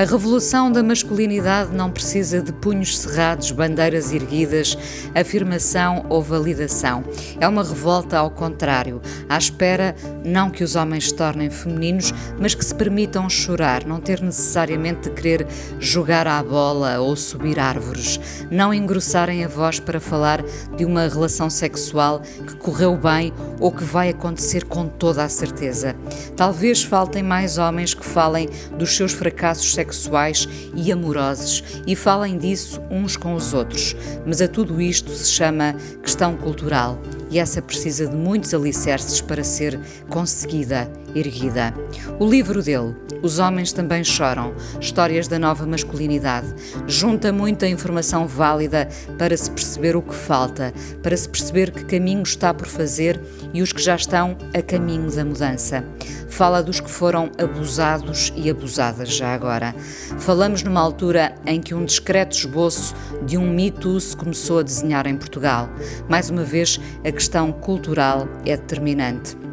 A revolução da masculinidade não precisa de punhos cerrados, bandeiras erguidas, afirmação ou validação. É uma revolta ao contrário, à espera não que os homens se tornem femininos, mas que se permitam chorar, não ter necessariamente de querer jogar à bola ou subir árvores, não engrossarem a voz para falar de uma relação sexual que correu bem ou que vai acontecer com toda a certeza. Talvez faltem mais homens que falem dos seus fracassos sexuais sexuais e amorosos e falem disso uns com os outros. Mas a tudo isto se chama questão cultural e essa precisa de muitos alicerces para ser conseguida, erguida. O livro dele, Os Homens Também Choram, Histórias da Nova Masculinidade, junta muita informação válida para se perceber o que falta, para se perceber que caminho está por fazer e os que já estão a caminho da mudança. Fala dos que foram abusados e abusadas já agora. Falamos numa altura em que um discreto esboço de um mito se começou a desenhar em Portugal. Mais uma vez, a questão cultural é determinante.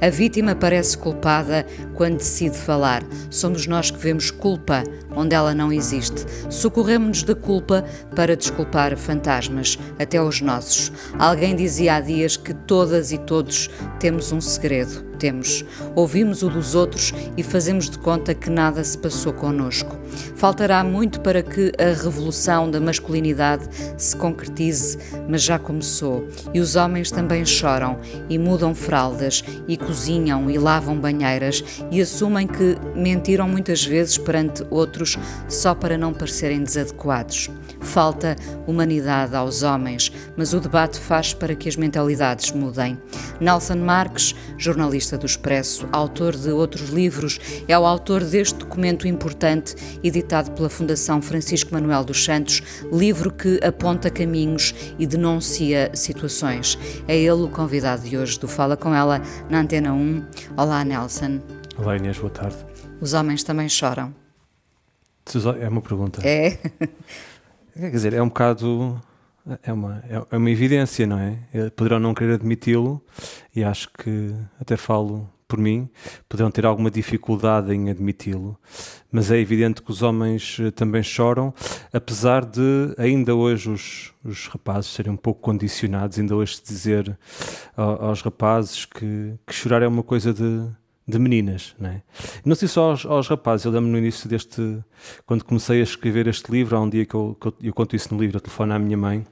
A vítima parece culpada quando decide falar. Somos nós que vemos culpa onde ela não existe. Socorremos-nos da culpa para desculpar fantasmas, até os nossos. Alguém dizia há dias que todas e todos temos um segredo. Temos. Ouvimos o dos outros e fazemos de conta que nada se passou connosco. Faltará muito para que a revolução da masculinidade se concretize, mas já começou. E os homens também choram e mudam fraldas e cozinham e lavam banheiras e assumem que mentiram muitas vezes perante outros só para não parecerem desadequados. Falta humanidade aos homens, mas o debate faz para que as mentalidades mudem. Nelson Marques, jornalista do Expresso, autor de outros livros, é o autor deste documento importante, editado pela Fundação Francisco Manuel dos Santos, livro que aponta caminhos e denuncia situações. É ele o convidado de hoje do Fala Com Ela na Antena 1. Olá, Nelson. Olá, Inês, boa tarde. Os homens também choram. É uma pergunta. É. Quer dizer, é um bocado. É uma, é uma evidência, não é? Poderão não querer admiti-lo e acho que, até falo por mim, poderão ter alguma dificuldade em admiti-lo, mas é evidente que os homens eh, também choram, apesar de ainda hoje os, os rapazes serem um pouco condicionados, ainda hoje se dizer aos rapazes que, que chorar é uma coisa de, de meninas, não é? Não sei só aos, aos rapazes, eu lembro no início deste, quando comecei a escrever este livro, há um dia que eu, que eu, eu conto isso no livro, eu telefono à minha mãe.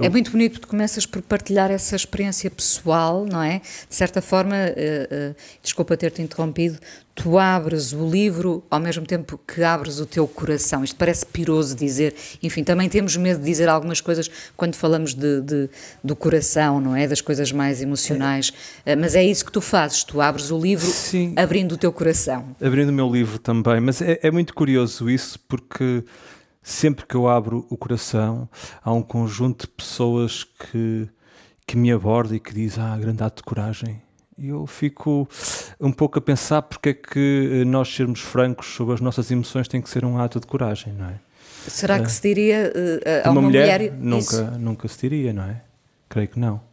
É muito bonito porque começas por partilhar essa experiência pessoal, não é? De certa forma, uh, uh, desculpa ter-te interrompido, tu abres o livro ao mesmo tempo que abres o teu coração. Isto parece piroso dizer, enfim, também temos medo de dizer algumas coisas quando falamos de, de do coração, não é? Das coisas mais emocionais. É. Uh, mas é isso que tu fazes, tu abres o livro Sim. abrindo o teu coração. Abrindo o meu livro também, mas é, é muito curioso isso porque sempre que eu abro o coração, há um conjunto de pessoas que, que me aborda e que diz: Ah, grande ato de coragem. E eu fico um pouco a pensar porque é que nós sermos francos sobre as nossas emoções tem que ser um ato de coragem, não é? Será que uh, se diria uh, a uma, uma mulher, mulher nunca, nunca se diria, não é? Creio que não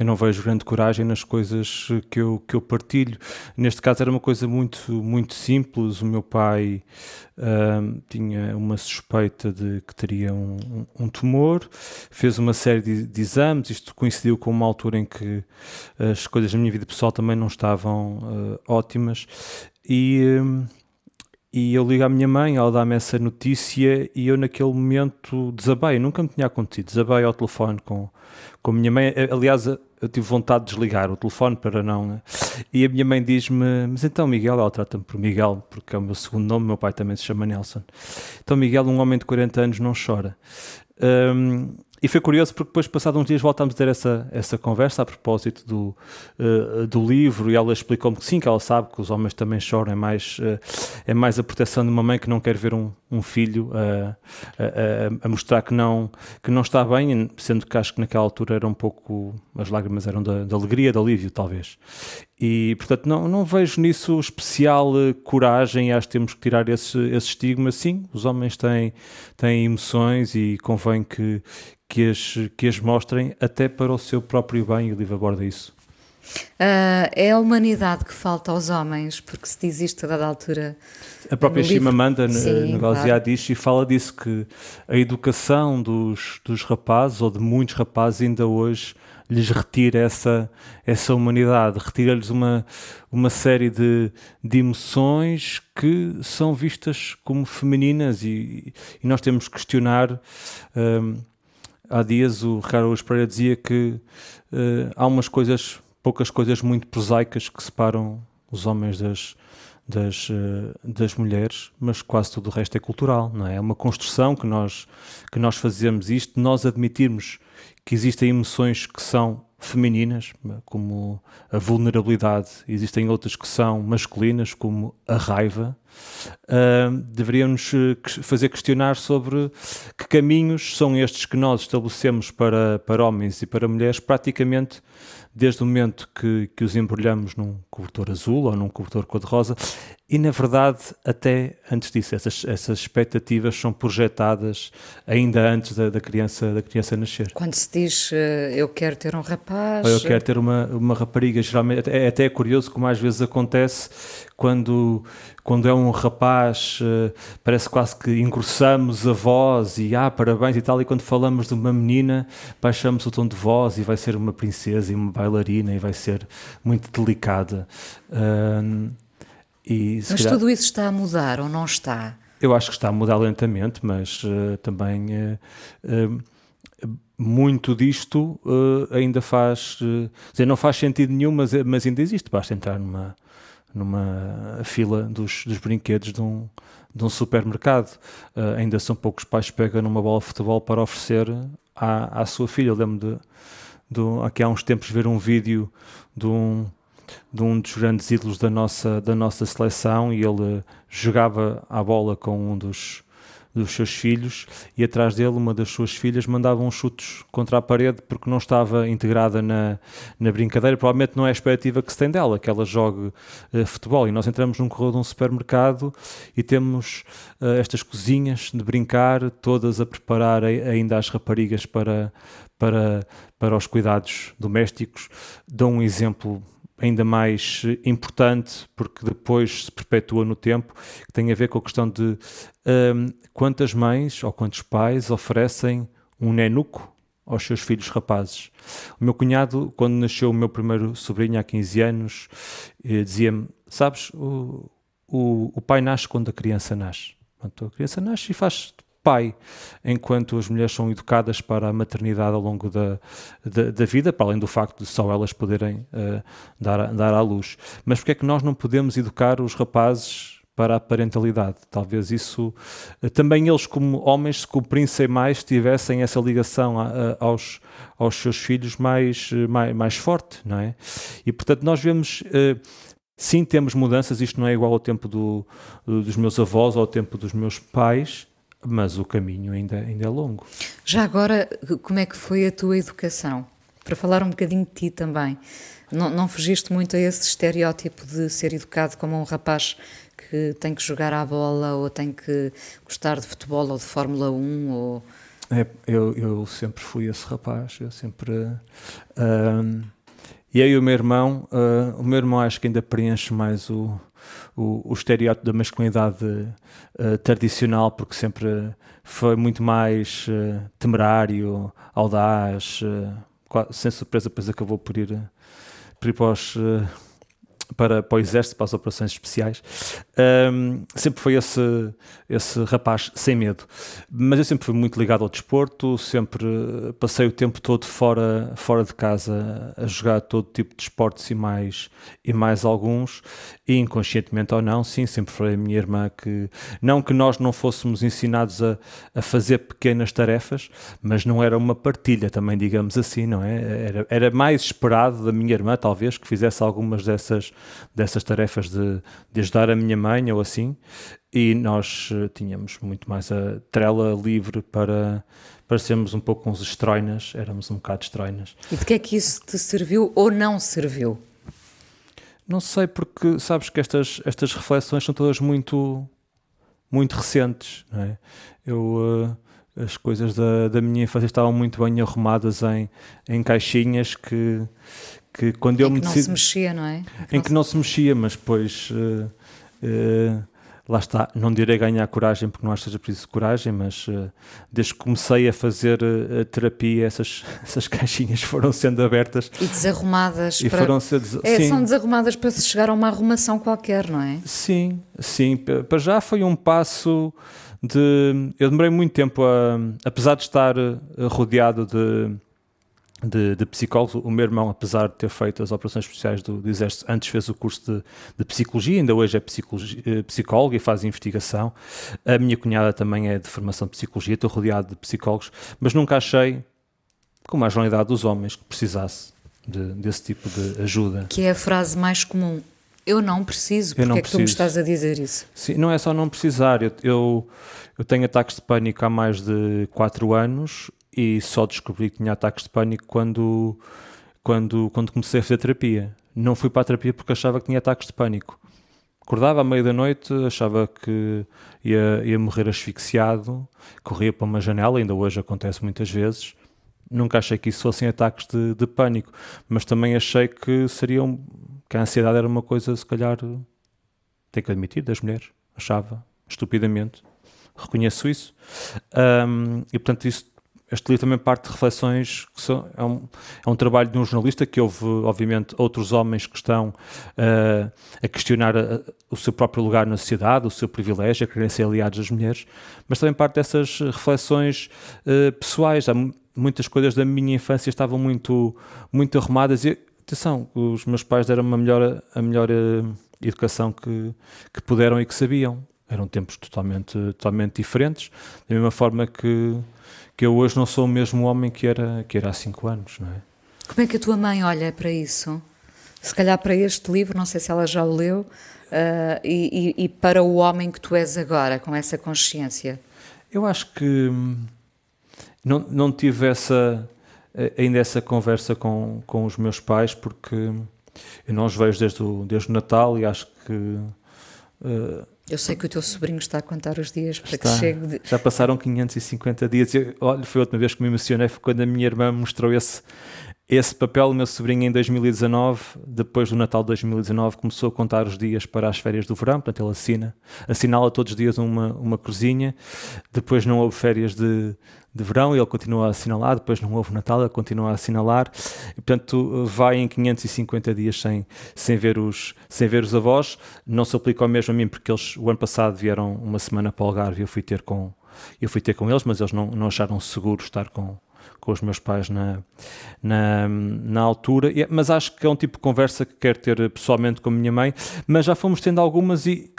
eu não vejo grande coragem nas coisas que eu, que eu partilho. Neste caso era uma coisa muito, muito simples. O meu pai uh, tinha uma suspeita de que teria um, um tumor, fez uma série de, de, exames. Isto coincidiu com uma altura em que as coisas da minha vida pessoal também não estavam uh, ótimas. E. e eu ligo à minha mãe, ela dá-me essa notícia e eu naquele momento desabei, nunca me tinha acontecido, desabei ao telefone com, com a minha mãe. Aliás, eu tive vontade de desligar o telefone para não. E a minha mãe diz-me: Mas então, Miguel, ela trata-me por Miguel, porque é o meu segundo nome, meu pai também se chama Nelson. Então, Miguel, um homem de 40 anos, não chora. Um, e foi curioso porque depois, passados uns dias, voltámos a ter essa, essa conversa a propósito do, uh, do livro e ela explicou-me que sim, que ela sabe que os homens também choram, é mais, uh, é mais a proteção de uma mãe que não quer ver um, um filho uh, a, a, mostrar que não, que não está bem, sendo que acho que naquela altura era um pouco, as lágrimas eram da, alegria, de alívio, talvez. E, portanto, não, não vejo nisso especial coragem, acho que temos que tirar esse, esse estigma. Sim, os homens têm, têm emoções e convém que, que as, que as mostrem até para o seu próprio bem, e o livro aborda isso. Uh, é a humanidade que falta aos homens, porque se diz isto a dada altura. A própria Chimamanda Ngozi claro. Adichie fala disso, que a educação dos, dos rapazes, ou de muitos rapazes ainda hoje, lhes retira essa, essa humanidade, retira-lhes uma, uma série de, de emoções que são vistas como femininas e, e nós temos que questionar. Um, há dias o Ricardo Pereira dizia que uh, há umas coisas, poucas coisas muito prosaicas que separam os homens das, das, uh, das mulheres, mas quase tudo o resto é cultural, não é? É uma construção que nós, que nós fazemos isto, nós admitirmos que existem emoções que são femininas, como a vulnerabilidade, existem outras que são masculinas, como a raiva, uh, deveríamos eh, fazer questionar sobre que caminhos são estes que nós estabelecemos para, para homens e para mulheres, praticamente desde o momento que, que os embrulhamos num cobertor azul ou num cobertor cor-de-rosa, e na verdade, até antes disso, essas, essas expectativas são projetadas ainda antes da, da, criança, da criança nascer. Quando se diz uh, eu quero ter um rapaz. Ou eu quero ter uma, uma rapariga, geralmente é até é curioso como às vezes acontece quando, quando é um rapaz, uh, parece quase que engrossamos a voz e ah, parabéns e tal, e quando falamos de uma menina, baixamos o tom de voz e vai ser uma princesa e uma bailarina e vai ser muito delicada. E, mas calhar, tudo isso está a mudar ou não está? Eu acho que está a mudar lentamente, mas uh, também uh, uh, muito disto ainda faz. dizer, não faz sentido nenhum, mas, mas ainda existe. Basta entrar numa, numa fila dos, dos brinquedos de um, de um supermercado. ainda são poucos pais que pegam numa bola de futebol para oferecer à, à sua filha. Eu lembro de, de, aqui há uns tempos ver um vídeo de um de um dos grandes ídolos da nossa, da nossa seleção e ele jogava a bola com um dos, dos seus filhos e atrás dele uma das suas filhas mandava uns chutes contra a parede porque não estava integrada na, na brincadeira, provavelmente não é a expectativa que se tem dela, que ela jogue uh, futebol. E nós entramos num corredor de um supermercado e temos uh, estas cozinhas de brincar, todas a preparar a, ainda as raparigas para, para, para os cuidados domésticos, dão um exemplo ainda mais eh, importante, porque depois se perpetua no tempo, que tem a ver com a questão de um, quantas mães ou quantos pais oferecem um nenuco aos seus filhos rapazes. O meu cunhado, quando nasceu o meu primeiro sobrinho há 15 anos, eh, dizia-me: Sabes, o, o, o pai nasce quando a criança nasce. Portanto, a criança nasce e faz pai, enquanto as mulheres são educadas para a maternidade ao longo da, da, da vida, para além do facto de só elas poderem uh, dar, dar à luz. Mas porque é que nós não podemos educar os rapazes para a parentalidade? Talvez isso, uh, também eles como homens, se cumprissem mais, tivessem essa ligação a, a, aos, aos seus filhos mais, mais, mais forte, não é? E portanto nós vemos... Uh, Sim, temos mudanças, isto não é igual ao tempo do, dos meus avós ou ao tempo dos meus pais, mas o caminho ainda, ainda é longo. Já agora, como é que foi a tua educação? Para falar um bocadinho de ti também. Não, não fugiste muito a esse estereótipo de ser educado como um rapaz que tem que jogar à bola ou tem que gostar de futebol ou de Fórmula 1 ou... É, eu, eu sempre fui esse rapaz, eu sempre... Uh, e aí o meu irmão, uh, o meu irmão acho que ainda preenche mais o, o, o estereótipo da masculinidade uh, tradicional, porque sempre foi muito mais uh, temerário, audaz, uh, sem surpresa, depois acabou por ir, por ir para os para, para o exército, para as operações especiais. Um, sempre foi esse, esse rapaz sem medo. Mas eu sempre fui muito ligado ao desporto, sempre passei o tempo todo fora, fora de casa a jogar todo tipo de esportes e mais, e mais alguns. E inconscientemente ou não, sim, sempre foi a minha irmã que. Não que nós não fôssemos ensinados a, a fazer pequenas tarefas, mas não era uma partilha também, digamos assim, não é? Era, era mais esperado da minha irmã, talvez, que fizesse algumas dessas, dessas tarefas de, de ajudar a minha mãe ou assim. E nós eh, tínhamos muito mais a trela livre para, para sermos um pouco uns estroinas, éramos um bocado estroinas. E de que é que isso te serviu ou não serviu? Não sei, porque sabes que estas, estas reflexões são todas muito, muito recentes. Não é? Eu, uh, as coisas da, da minha infância estavam muito bem arrumadas em, em caixinhas que, que quando em eu que me não decidi, se mexia, não é? Em que não se mexia, mas depois. Uh, uh, lá está, não direi ganhar coragem porque não acho que seja preciso coragem, mas uh, desde que comecei a fazer a terapia, essas, essas caixinhas foram sendo abertas e desarrumadas. E para... foram sendo, é, sim. são desarrumadas para se chegar a uma arrumação qualquer, não é? Sim, sim. Para já foi um passo de. Eu demorei muito tempo, a, apesar de estar eh, rodeado de de, de psicólogos. O meu irmão, apesar de ter feito as operações especiais do, do Exército, antes fez o curso de, de psicologia, ainda hoje é eh, psicólogo e faz investigação. A minha cunhada também é de formação de psicologia, estou rodeado de psicólogos, mas nunca achei, como a generalidade dos homens, que precisasse de, desse tipo de ajuda. Que é a frase mais comum. Eu não preciso, porque não é que tu me estás a dizer isso? Sim, não é só não precisar. Eu, eu, eu tenho ataques de pânico há mais de 4 anos e só descobri que tinha ataques de pânico quando, quando, quando comecei a fazer terapia. Não fui para a terapia porque achava que tinha ataques de pânico. Acordava à meia da noite, achava que ia, ia morrer asfixiado, corria para uma janela, ainda hoje acontece muitas vezes. Nunca achei que isso fossem ataques de, de pânico, mas também achei que seriam que a ansiedade era uma coisa, se calhar, tenho que admitir, das mulheres. Achava, estupidamente. Reconheço isso. Um, e, portanto, isso este livro também parte de reflexões que são, é, um, é um trabalho de um jornalista que houve, obviamente, outros homens que estão uh, a questionar a, o seu próprio lugar na sociedade, o seu privilégio, a quererem ser aliados das mulheres, mas também parte dessas reflexões uh, pessoais. Há muitas coisas da minha infância estavam muito, muito arrumadas e, atenção, os meus pais deram uma melhor, a melhor uh, educação que, que puderam e que sabiam. Eram tempos totalmente, totalmente diferentes, da mesma forma que que eu hoje não sou o mesmo homem que era, que era há cinco anos, não é? Como é que a tua mãe olha para isso? Se calhar para este livro, não sei se ela já o leu, uh, e, e, e, para o homem que tu és agora, com essa consciência? Eu acho que hum, não, não tive essa, eh, ainda essa conversa com, com os meus pais, porque eu não os vejo desde o, desde o Natal e acho que. Uh, eu sei que o teu sobrinho está a contar os dias para está. que chegue. De... Já passaram 550 dias. Eu, olha, foi a última vez que me emocionei foi quando a minha irmã mostrou esse, esse papel. O meu sobrinho, em 2019, depois do Natal de 2019, começou a contar os dias para as férias do verão. Portanto, ele assina, assinala todos os dias uma, uma cruzinha. Depois não houve férias de, de verão, ele continua a assinalar, depois não houve Natal, ele continua a assinalar, e, portanto vai em 550 dias sem, sem, ver os, sem ver os avós, não se aplica ao mesmo a mim, porque eles o ano passado vieram uma semana para o Algarve eu fui ter com, eu fui ter com eles, mas eles não, não acharam seguro estar com, com os meus pais na, na, na altura, mas acho que é um tipo de conversa que quero ter pessoalmente com a minha mãe, mas já fomos tendo algumas e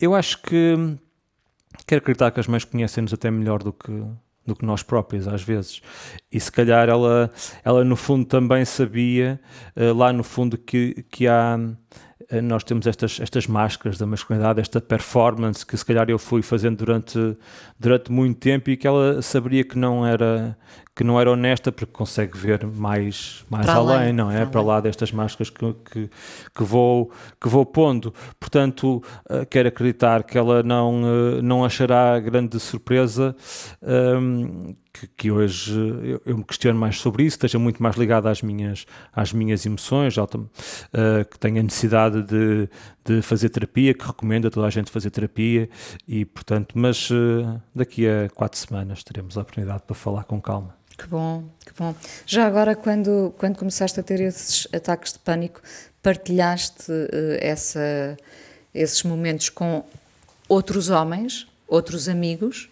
eu acho que quero acreditar que as mães conhecem-nos até melhor do que do que nós próprios às vezes. E se calhar ela ela no fundo também sabia uh, lá no fundo que que há nós temos estas estas máscaras da masculinidade esta performance que se calhar eu fui fazendo durante durante muito tempo e que ela saberia que não era que não era honesta porque consegue ver mais mais para além, além, não é? para, para lá destas máscaras que, que, que vou que vou pondo. Portanto uh, quero acreditar que ela não uh, não achará grande surpresa um, que, que, hoje eu, eu, me questiono mais sobre isso, esteja muito mais ligado às minhas, às minhas emoções, uh, que tenha necessidade de, de fazer terapia, que recomendo a toda a gente fazer terapia, e portanto, mas uh, daqui a quatro semanas teremos a oportunidade para falar com calma. Que bom, que bom. Já agora, quando, quando começaste a ter esses ataques de pânico, partilhaste uh, essa, esses momentos com outros homens, outros amigos?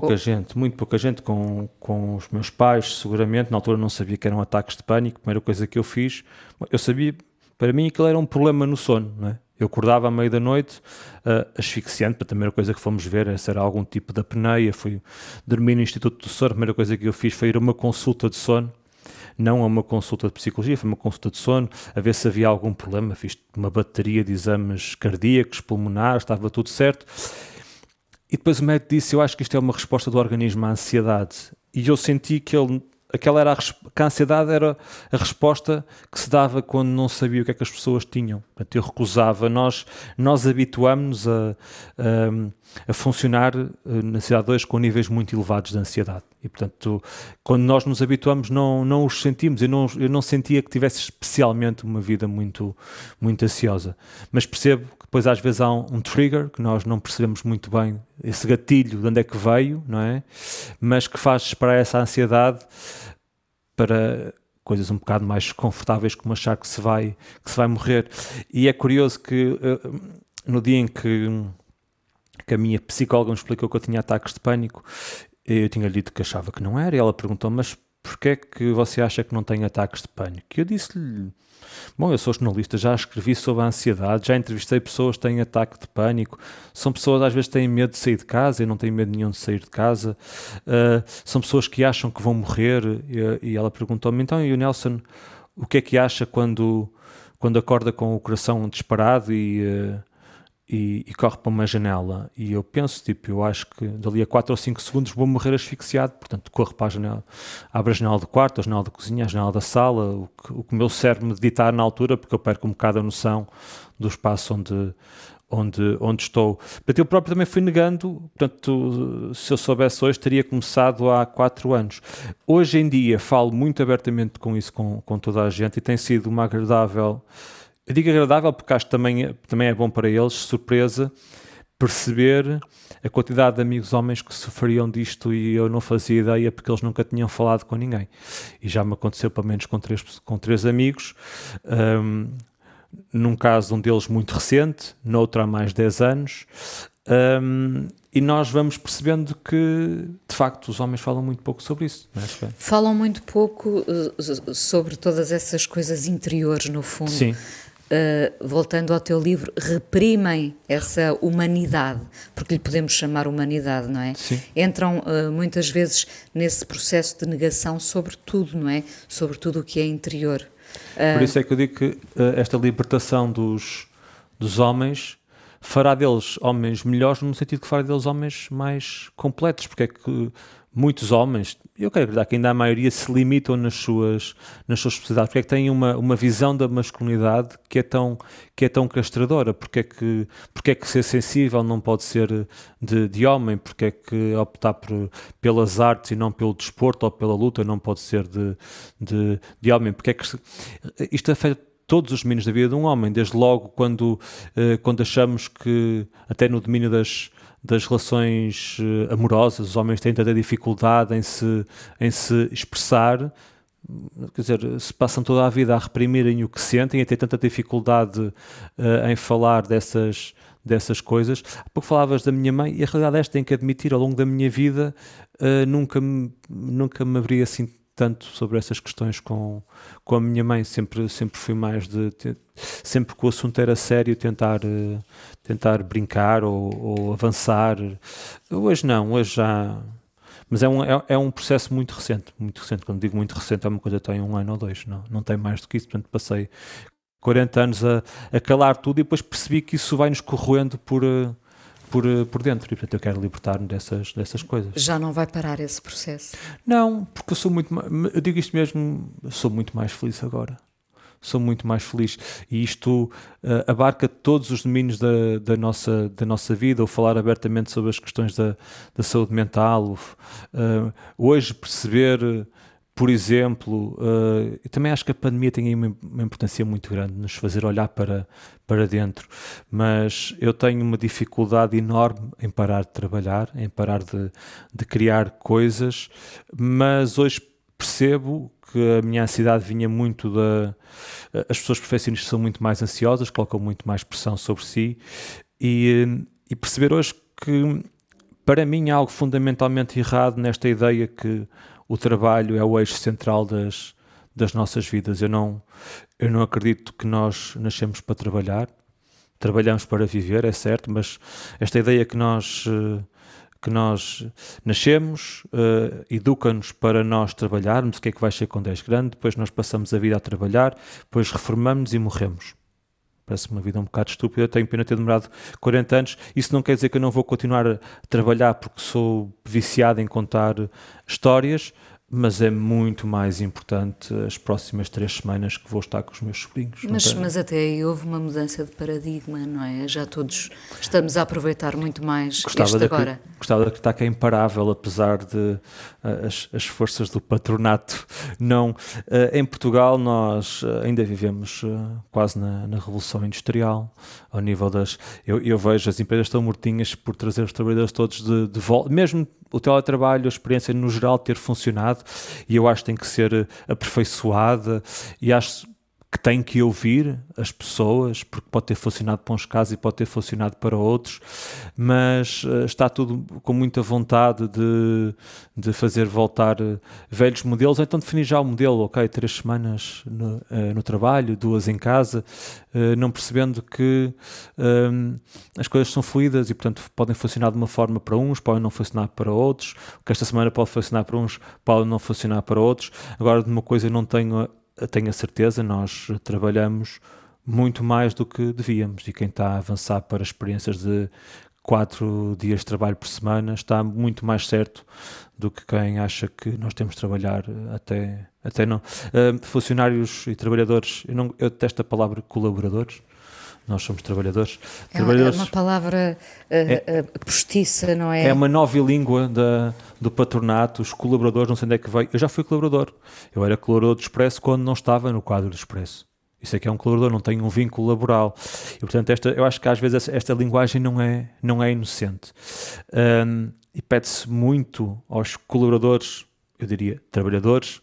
Pouca oh. gente, muito pouca gente, com, com os meus pais, seguramente. Na altura não sabia que eram ataques de pânico. A primeira coisa que eu fiz, eu sabia, para mim, ele era um problema no sono, não é? Eu acordava à meia da noite, uh, asfixiante, a primeira coisa que fomos ver se era algum tipo de apneia, fui dormir no Instituto do Sono, a primeira coisa que eu fiz foi ir a uma consulta de sono, não a uma consulta de psicologia, foi uma consulta de sono, a ver se havia algum problema, fiz uma bateria de exames cardíacos, pulmonares, estava tudo certo. E depois o médico disse, eu acho que isto é uma resposta do organismo à ansiedade. E eu senti que ele aquela era a, que a ansiedade era a resposta que se dava quando não sabia o que é que as pessoas tinham. Portanto, eu recusava. Nós, nós habituamos a, a, a funcionar eh, na ansiedade 2 com níveis muito elevados de ansiedade. E, portanto, quando nós nos habituamos, não, não os sentimos. Eu não, eu não sentia que tivesse especialmente uma vida muito, muito ansiosa. Mas percebo que depois, às vezes, há um, um trigger que nós não percebemos muito bem, esse gatilho de onde é que veio, não é? Mas que faz esperar essa ansiedade para coisas um bocado mais confortáveis como achar que se vai que se vai morrer e é curioso que uh, no dia em que, que a minha psicóloga me explicou que eu tinha ataques de pânico eu tinha dito que achava que não era e ela perguntou mas porquê é que você acha que não tem ataques de pânico e eu disse-lhe Bom, eu sou jornalista, já escrevi sobre a ansiedade, já entrevistei pessoas que têm ataque de pânico. São pessoas às vezes têm medo de sair de casa, eu não tenho medo nenhum de sair de casa. Uh, são pessoas que acham que vão morrer. E, e ela perguntou-me: então, e o Nelson, o que é que acha quando, quando acorda com o coração disparado e. Uh, e, e, corre para uma janela. E eu penso, tipo, eu acho que dali a 4 ou 5 segundos vou morrer asfixiado. Portanto, corro para a janela, abro a janela do quarto, a janela da cozinha, a janela da sala, o que o, que meu cérebro me ditar na altura, porque eu perco um bocado a noção do espaço onde, onde, onde estou. Portanto, eu próprio também fui negando. Portanto, se eu soubesse hoje, teria começado há 4 anos. Hoje em dia, falo muito abertamente com isso com, com toda a gente e tem sido uma agradável eu digo agradável porque acho que também, também é bom para eles, surpresa, perceber a quantidade de amigos homens que sofriam disto e eu não fazia ideia porque eles nunca tinham falado com ninguém. E já me aconteceu pelo menos com três, com três amigos. Um, num caso, um deles muito recente, noutro há mais de 10 anos. Um, e nós vamos percebendo que, de facto, os homens falam muito pouco sobre isso. É? Falam muito pouco uh, sobre todas essas coisas interiores, no fundo. Sim uh, voltando ao teu livro, reprimem essa humanidade, porque lhe podemos chamar humanidade, não é? Sim. Entram uh, muitas vezes nesse processo de negação sobre tudo, não é? Sobre tudo o que é interior. Por isso é que eu digo que esta libertação dos, dos homens fará deles homens melhores no sentido que fará deles homens mais completos, porque é que muitos homens, eu quero acreditar que ainda a maioria se limitam nas suas, nas suas especialidades, porque é que têm uma, uma visão da masculinidade que é tão, que é tão castradora, porque é, que, porque é que ser sensível não pode ser de, de homem, porque é que optar por, pelas artes e não pelo desporto ou pela luta não pode ser de, de, de homem, porque é que isto afeta todos os domínios da vida de um homem, desde logo quando, eh, quando achamos que até no domínio das das relações uh, amorosas, os homens têm tanta dificuldade em se, em se expressar, quer dizer, se passam toda a vida a reprimirem o que sentem, a ter tanta dificuldade uh, em falar dessas, dessas coisas. Há pouco falavas da minha mãe, e a realidade é esta, tenho que admitir, ao longo da minha vida, uh, nunca, me, nunca me abri assim tanto sobre essas questões com, com a minha mãe. Sempre, sempre fui mais de. Sempre que o assunto era sério, tentar, tentar brincar ou, ou, avançar. Hoje não, hoje já. Mas é um, é, é, um processo muito recente, muito recente. Quando digo muito recente, é uma coisa que tem um ano ou dois, não, não tem mais do que isso. Portanto, passei 40 anos a, a calar tudo e depois percebi que isso vai nos corroendo por. Por, por dentro. E portanto eu quero libertar-me dessas, dessas coisas. Já não vai parar esse processo? Não, porque eu sou muito eu digo isto mesmo, sou muito mais feliz agora. Sou muito mais feliz. E isto uh, abarca todos os domínios da, da, nossa, da nossa vida, ou falar abertamente sobre as questões da, da saúde mental. Uh, hoje perceber por exemplo, uh, eu também acho que a pandemia tem uma, uma, importância muito grande, nos fazer olhar para, para dentro, mas eu tenho uma dificuldade enorme em parar de trabalhar, em parar de, de criar coisas, mas hoje percebo que a minha ansiedade vinha muito da. As pessoas profissionistas são muito mais ansiosas, colocam muito mais pressão sobre si, e, e perceber hoje que para mim há algo fundamentalmente errado nesta ideia que o trabalho é o eixo central das, das nossas vidas. Eu não, eu não acredito que nós nascemos para trabalhar. trabalhamos para viver, é certo, mas esta ideia que nós que nós nascemos, uh, educa-nos para nós trabalharmos, o que é que vai ser quando és grande, depois nós passamos a vida a trabalhar, depois reformamos e morremos. Parece uma vida um bocado estúpida, eu tenho pena ter demorado 40 anos. Isso não quer dizer que eu não vou continuar a trabalhar porque sou viciado em contar histórias, mas é muito mais importante as próximas três semanas que vou estar com os meus sobrinhos. Mas, mas até aí houve uma mudança de paradigma, não é? Já todos estamos a aproveitar muito mais gostava este agora. Que, gostava de acreditar que é imparável, apesar de uh, as, as, forças do patronato não. Uh, em Portugal nós uh, ainda vivemos quase na, na, Revolução Industrial, ao nível das... Eu, eu, vejo as empresas estão mortinhas por trazer os trabalhadores todos de, de volta, mesmo o teletrabalho, a experiência no geral ter funcionado e eu acho que tem que ser aperfeiçoada e acho que tem que ouvir as pessoas, porque pode ter funcionado para uns casos e pode ter funcionado para outros, mas uh, está tudo com muita vontade de, de fazer voltar uh, velhos modelos, então definir já o modelo, ok, três semanas no, uh, no trabalho, duas em casa, não percebendo que as coisas são fluídas e, portanto, podem funcionar de uma forma para uns, podem não funcionar para outros, que esta semana pode funcionar para uns, pode não funcionar para outros. Agora, de uma coisa eu não tenho tenho a certeza, nós trabalhamos muito mais do que devíamos e quem está a avançar para experiências de quatro dias de trabalho por semana está muito mais certo do que quem acha que nós temos de trabalhar até, até não. Uh, funcionários e trabalhadores, eu, não, eu detesto a palavra colaboradores, nós somos trabalhadores. É, trabalhadores, é uma palavra uh, é, uh, postiça, não é? É uma nova língua da, do patronato, os colaboradores, não sei onde é que veio. Eu já fui colaborador. Eu era colaborador do Expresso quando não estava no quadro do Expresso. Isso é que é um colaborador, não tem um vínculo laboral. E, portanto, esta, eu acho que às vezes esta, esta linguagem não é, não é inocente. Um, e pede-se muito aos colaboradores, eu diria, trabalhadores,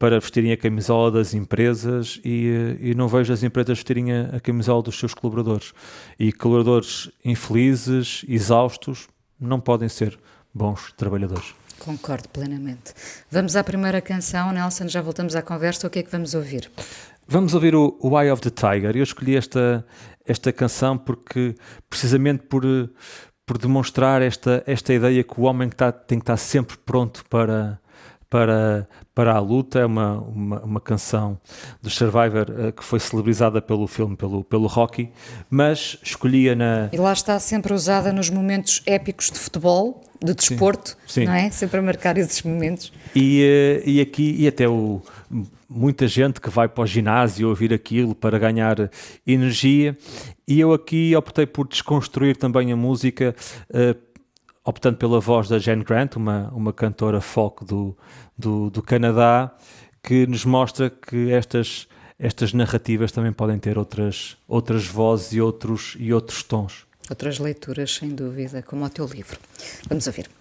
para vestirem a camisola das empresas e, eh, e não vejo as empresas vestirem a, a, camisola dos seus colaboradores. E colaboradores infelizes, exaustos, não podem ser bons trabalhadores. Concordo plenamente. Vamos à primeira canção, Nelson, já voltamos à conversa. O que é que vamos ouvir? Vamos ouvir o, o Eye of the Tiger. Eu escolhi esta, esta canção porque, precisamente por, por demonstrar esta, esta ideia que o homem que está, tem que estar sempre pronto para, para, para a luta. É uma, uma, uma canção do Survivor uh, que foi celebrizada pelo filme, pelo, pelo Rocky, mas escolhia na. E lá está sempre usada nos momentos épicos de futebol, de desporto, sim, sim. não é? Sempre a marcar esses momentos. E, uh, e aqui, e até o muita gente que vai para o ginásio ouvir aquilo para ganhar energia. E eu aqui optei por desconstruir também a música, uh, optando pela voz da Jane Grant, uma, uma cantora folk do, do, do Canadá, que nos mostra que estas, estas narrativas também podem ter outras, outras vozes e outros, e outros tons. Outras leituras, sem dúvida, como o teu livro. Vamos ouvir.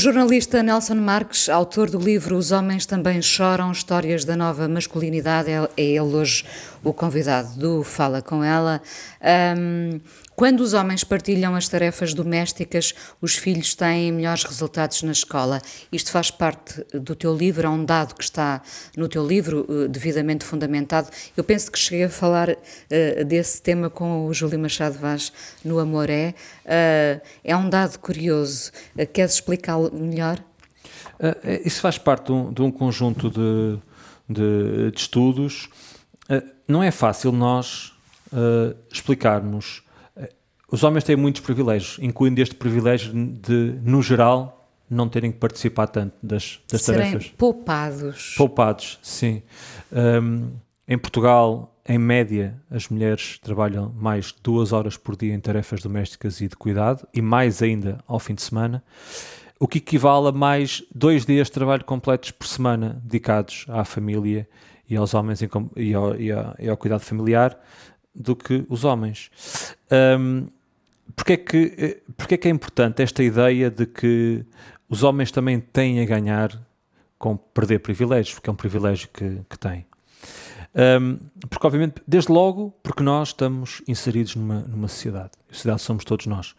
Jornalista Nelson Marques, autor do livro Os Homens Também Choram, Histórias da Nova Masculinidade, é, é ele hoje o convidado do Fala Com Ela. Um, quando os homens partilham as tarefas domésticas, os filhos têm melhores resultados na escola. Isto faz parte do teu livro, é um dado que está no teu livro, eh, devidamente fundamentado. Eu penso que cheguei a falar uh, desse tema com o Júlio Machado Vaz no Amoré. Uh, é um dado curioso. Uh, queres explicá-lo melhor? isso faz parte de um, de um conjunto de, de, de estudos. Não é fácil nós explicarmos os homens têm muitos privilégios, incluindo este privilégio de, no geral, não terem que participar tanto das, das Serem tarefas. poupados. Poupados, sim. Um, em Portugal, em média, as mulheres trabalham mais duas horas por dia em tarefas domésticas e de cuidado, e mais ainda ao fim de semana, o que equivale a mais dois dias de trabalho completos por semana dedicados à família e aos homens e, ao, e, ao, e ao cuidado familiar do que os homens. Um, porque é que, eh, porque é que é importante esta ideia de que os homens também têm a ganhar com perder privilégios, porque é um privilégio que, que têm. Um, porque, obviamente, desde logo, porque nós estamos inseridos numa, numa sociedade. A sociedade somos todos nós.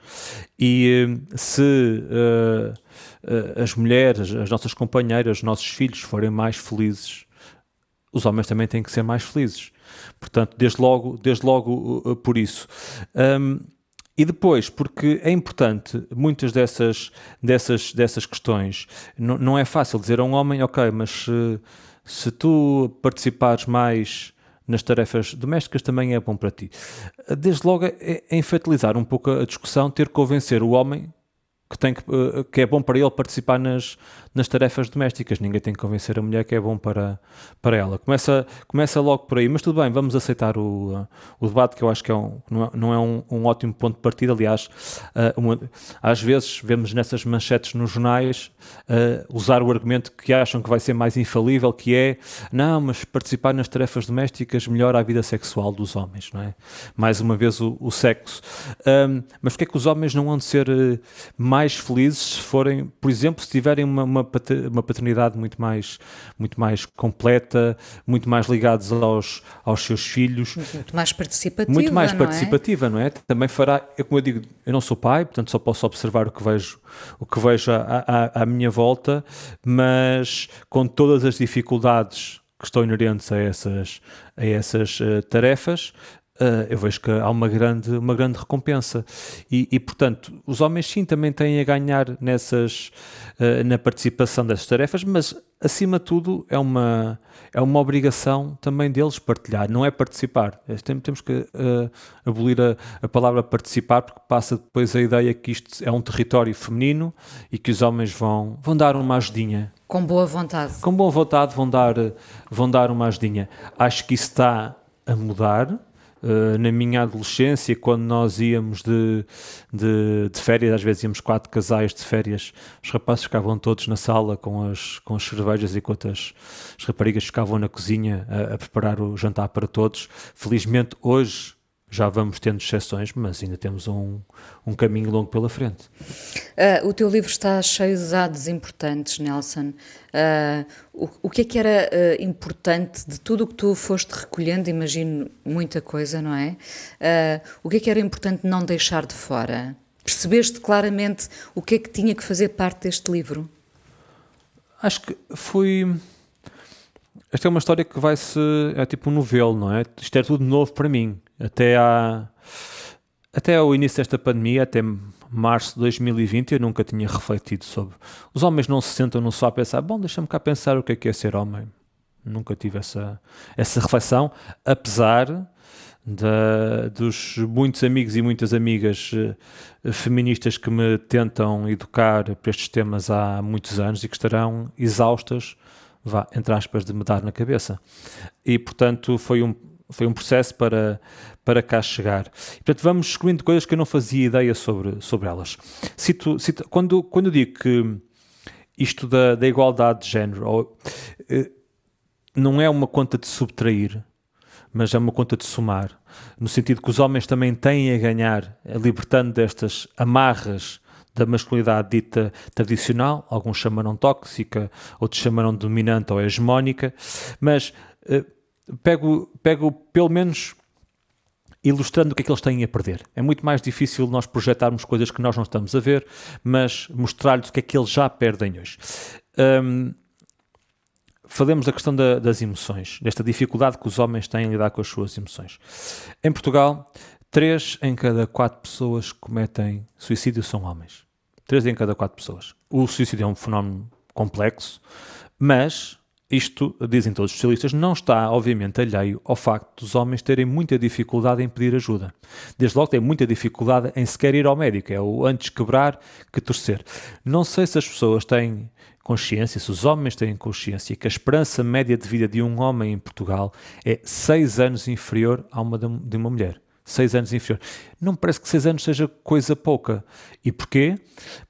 E se uh, uh, as mulheres, as nossas companheiras, os nossos filhos forem mais felizes, os homens também têm que ser mais felizes. Portanto, desde logo, desde logo uh, por isso. Um, e depois, porque é importante, muitas dessas, dessas, dessas questões, não, não é fácil dizer a um homem, ok, mas se, se tu participares mais nas tarefas domésticas também é bom para ti. Desde logo é, é infantilizar um pouco a discussão, ter que convencer o homem que, tem que, que é bom para ele participar nas, nas tarefas domésticas. Ninguém tem que convencer a mulher que é bom para, para ela. Começa, começa logo por aí, mas tudo bem, vamos aceitar o, o debate, que eu acho que é um, não é, não é um, um ótimo ponto de partida. Aliás, uh, uma, às vezes vemos nessas manchetes nos jornais uh, usar o argumento que acham que vai ser mais infalível, que é não, mas participar nas tarefas domésticas melhora a vida sexual dos homens, não é? Mais uma vez o, o sexo. Um, mas porquê é que os homens não vão ser uh, mais mais felizes se forem, por exemplo, se tiverem uma, uma, uma paternidade muito mais, muito mais completa, muito mais ligados aos, aos seus filhos. Muito mais participativa. Muito mais não participativa, é? não é? Também fará, eu, como eu digo, eu não sou pai, portanto só posso observar o que vejo, o que vejo à, à, à minha volta, mas com todas as dificuldades que estão inerentes a essas, a essas uh, tarefas, Uh, eu vejo que há uma grande, uma grande recompensa. E, e, portanto, os homens sim também têm a ganhar nessas, uh, na participação dessas tarefas, mas acima de tudo é uma, é uma obrigação também deles partilhar, não é participar. É, temos que uh, abolir a, a, palavra participar, porque passa depois a ideia que isto é um território feminino e que os homens vão, vão dar uma ajudinha. Com boa vontade. Com boa vontade vão dar, vão dar uma ajudinha. Acho que isso está a mudar Uh, na minha adolescência, quando nós íamos de, de, de, férias, às vezes íamos quatro casais de férias, os rapazes ficavam todos na sala com as, com as cervejas, enquanto as, as raparigas ficavam na cozinha a, a preparar o jantar para todos. Felizmente, hoje já vamos tendo exceções, mas ainda temos um, um caminho longo pela frente. Uh, o teu livro está cheio de dados importantes, Nelson. Uh, o, o, que é que era uh, importante de tudo o que tu foste recolhendo? Imagino muita coisa, não é? o que é que era importante não deixar de fora? Percebeste claramente o que é que tinha que fazer parte deste livro? Acho que foi. Esta é uma história que vai se. É tipo um novelo, não é? Isto é tudo novo para mim até, à, até ao início desta pandemia, até março de 2020, eu nunca tinha refletido sobre. Os homens não se sentam no só a pensar, bom, deixa-me cá pensar o que é que é ser homem. Nunca tive essa, essa reflexão, apesar da, dos muitos amigos e muitas amigas uh, feministas que me tentam educar para estes temas há muitos anos e que estarão exaustas, vá, entre aspas, de me dar na cabeça. E, portanto, foi um, foi um processo para, para cá chegar. E, portanto, vamos descobrindo coisas que eu não fazia ideia sobre, sobre elas. Cito, cito, quando, quando eu digo que isto da, da igualdade de género ou, eh, não é uma conta de subtrair, mas é uma conta de somar, no sentido que os homens também têm a ganhar, libertando destas amarras da masculinidade dita tradicional, alguns chamarão tóxica, outros chamarão dominante ou hegemónica, mas uh, pego, pego pelo menos ilustrando o que é que eles têm a perder. É muito mais difícil nós projetarmos coisas que nós não estamos a ver, mas mostrar-lhes o que é que eles já perdem hoje. Um, falemos da questão da, das emoções, desta dificuldade que os homens têm em lidar com as suas emoções. Em Portugal, três em cada quatro pessoas que cometem suicídio são homens. Três em cada quatro pessoas. O suicídio é um fenómeno complexo, mas isto, dizem todos os especialistas, não está, obviamente, alheio ao facto dos homens terem muita dificuldade em pedir ajuda. Desde logo têm muita dificuldade em sequer ir ao médico, é o antes quebrar que torcer. Não sei se as pessoas têm consciência, se os homens têm consciência que a esperança média de vida de um homem em Portugal é seis anos inferior a uma de uma mulher. Seis anos inferior. Não parece que seis anos seja coisa pouca. E porquê?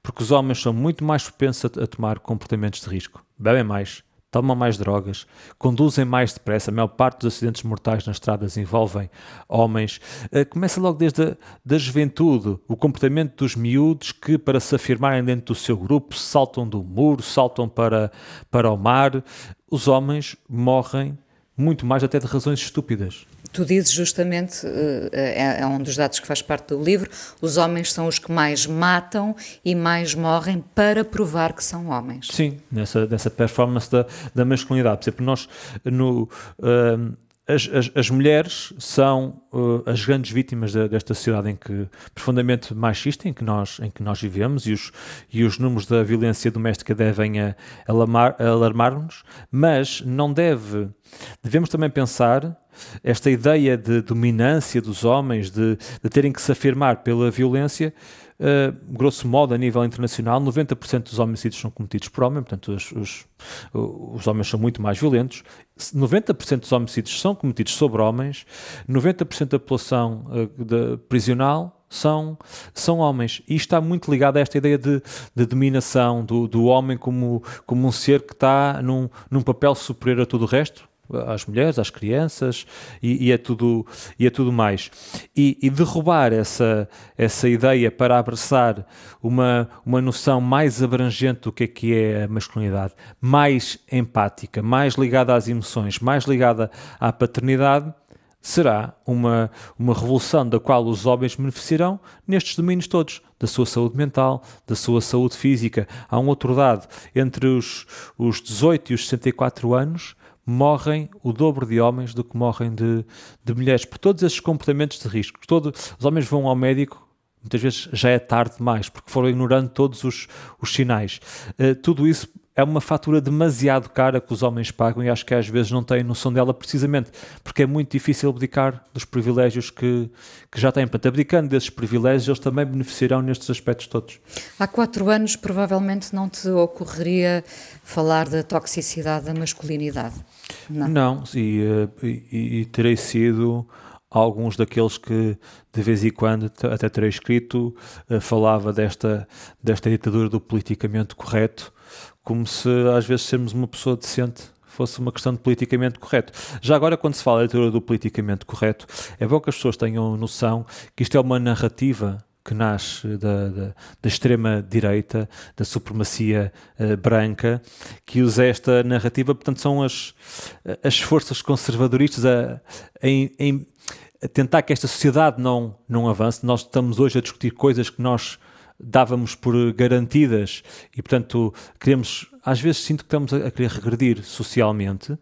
Porque os homens são muito mais propensos a, a tomar comportamentos de risco. Bebem mais, tomam mais drogas, conduzem mais depressa. A maior parte dos acidentes mortais nas estradas envolvem homens. Uh, começa logo desde a da juventude, o comportamento dos miúdos que, para se afirmarem dentro do seu grupo, saltam do muro, saltam para, para o mar. Os homens morrem muito mais até de razões estúpidas. Tu dizes justamente, eh, é, é, um dos dados que faz parte do livro, os homens são os que mais matam e mais morrem para provar que são homens. Sim, nessa, nessa performance da, da masculinidade. Por exemplo, nós no, uh, as, as, as, mulheres são uh, as grandes vítimas de, desta sociedade em que profundamente machista em que nós em que nós vivemos e os e os números da violência doméstica devem alarmar-nos, mas não deve devemos também pensar esta ideia de dominância dos homens de, de terem que se afirmar pela violência Uh, grosso modo, a nível internacional, 90% dos homicídios são cometidos por homens, portanto, os, os, os homens são muito mais violentos. 90% dos homicídios são cometidos sobre homens, 90% da população uh, de, prisional são, são homens. E está muito ligado a esta ideia de, de dominação do, do homem como, como um ser que está num, num papel superior a todo o resto às mulheres, às crianças e, e, a, tudo, e a tudo mais. E, e, derrubar essa, essa ideia para abraçar uma, uma noção mais abrangente do que é que é a masculinidade, mais empática, mais ligada às emoções, mais ligada à paternidade, será uma, uma revolução da qual os homens beneficiarão nestes domínios todos, da sua saúde mental, da sua saúde física. Há um outro dado, entre os, os 18 e os 64 anos, morrem o dobro de homens do que morrem de, de mulheres, por todos esses comportamentos de risco. Todo, os homens vão ao médico, muitas vezes já é tarde demais, porque foram ignorando todos os, os sinais. Uh, tudo isso é uma fatura demasiado cara que os homens pagam e acho que às vezes não têm noção dela precisamente porque é muito difícil abdicar dos privilégios que, que já têm. Portanto, abdicando desses privilégios, eles também beneficiarão nestes aspectos todos. Há quatro anos, provavelmente não te ocorreria falar da toxicidade da masculinidade. Não, não e, eh, e, e terei sido alguns daqueles que de vez em quando até terei escrito uh, falava desta, desta ditadura do politicamente correto como se às vezes sermos uma pessoa decente fosse uma questão de politicamente correto. Já agora, quando se fala da teoria do politicamente correto, é bom que as pessoas tenham noção que isto é uma narrativa que nasce da, da, da extrema-direita, da supremacia uh, branca, que usa esta narrativa, portanto, são as, as forças conservadoristas a, a, a tentar que esta sociedade não, não avance. Nós estamos hoje a discutir coisas que nós dávamos por garantidas e, portanto, queremos, às vezes sinto que estamos a, querer regredir socialmente,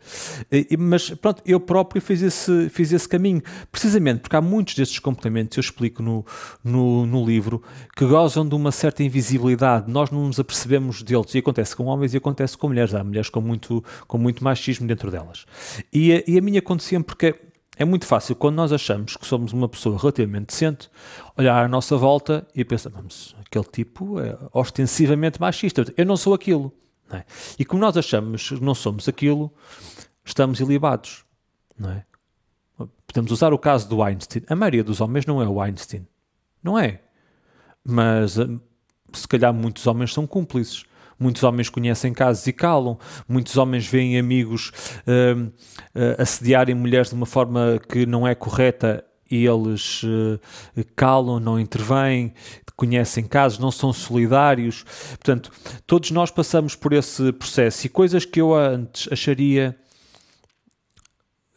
mas pronto, eu próprio fiz esse, fiz esse caminho, precisamente porque há muitos destes comportamentos, eu explico no, no, no livro, que gozam de uma certa invisibilidade, nós não nos apercebemos deles, e acontece com homens e acontece com mulheres, há mulheres com muito, com muito machismo dentro delas. E e a mim acontecia porque é muito fácil, quando nós achamos que somos uma pessoa relativamente decente, olhar à nossa volta e pensar, vamos, aquele tipo é ostensivamente machista. Eu não sou aquilo. Não é? E como nós achamos que não somos aquilo, estamos ilibados. Não é? Podemos usar o caso do Einstein. A maioria dos homens não é o Einstein. Não é. Mas eh, se calhar muitos homens são cúmplices. Muitos homens conhecem casos e calam. Muitos homens veem amigos uh, uh, assediarem mulheres de uma forma que não é correta e eles uh, calam, não intervêm, conhecem casos, não são solidários. Portanto, todos nós passamos por esse processo e coisas que eu antes acharia.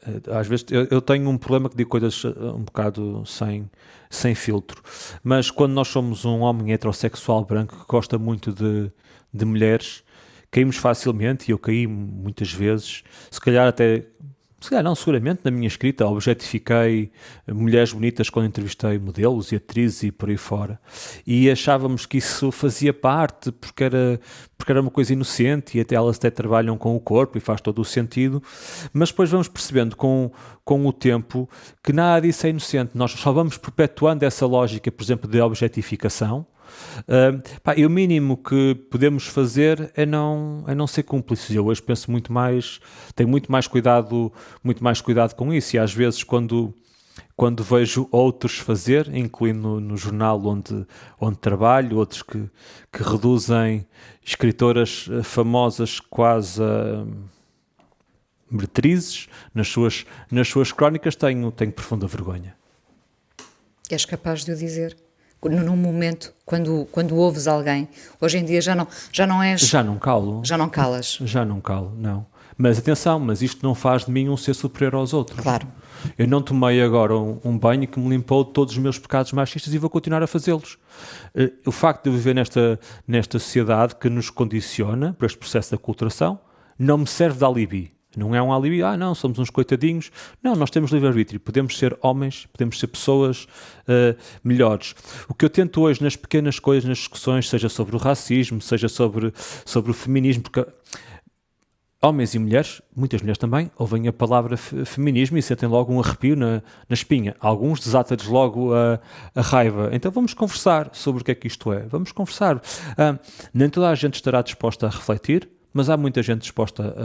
Uh, às vezes eu, eu, tenho um problema que digo coisas um bocado sem, sem filtro, mas quando nós somos um homem heterossexual branco que gosta muito de, de mulheres, caímos facilmente, e eu caí muitas vezes, se calhar até se calhar não, seguramente, na minha escrita objetifiquei mulheres bonitas quando entrevistei modelos e atrizes e por aí fora. E achávamos que isso fazia parte, porque era, porque era uma coisa inocente e até elas até trabalham com o corpo e faz todo o sentido. Mas depois vamos percebendo com, com o tempo que nada disso é inocente. Nós só vamos perpetuando essa lógica, por exemplo, de objetificação Uh, pá, e o mínimo que podemos fazer é não, é não ser cúmplices. Eu hoje penso muito mais, tenho muito mais cuidado, muito mais cuidado com isso. E às vezes quando quando vejo outros fazer, incluindo no, no, jornal onde, onde trabalho, outros que, que reduzem escritoras eh, famosas quase a meretrizes nas suas, nas suas crónicas, tenho, tenho profunda vergonha. És capaz de o dizer? Num momento quando quando ouves alguém hoje em dia já não já não és já não calo. Já não calas. Já não calo não. Mas atenção mas isto não faz de mim um ser superior aos outros. Claro. Eu não tomei agora um, um banho que me limpou todos os meus pecados machistas e vou continuar a fazê-los. Uh, o facto de eu viver nesta nesta sociedade que nos condiciona por este processo de aculturação não me serve de alibi não é um alibi, ah, não, somos uns coitadinhos. Não, nós temos livre-arbítrio, podemos ser homens, podemos ser pessoas uh, melhores. O que eu tento hoje nas pequenas coisas, nas discussões, seja sobre o racismo, seja sobre, sobre o feminismo, porque homens e mulheres, muitas mulheres também, ouvem a palavra feminismo e sentem logo um arrepio na, na espinha. Alguns desata-lhes logo a, a, raiva. Então vamos conversar sobre o que é que isto é. Vamos conversar. Uh, nem toda a gente estará disposta a refletir, mas há muita gente disposta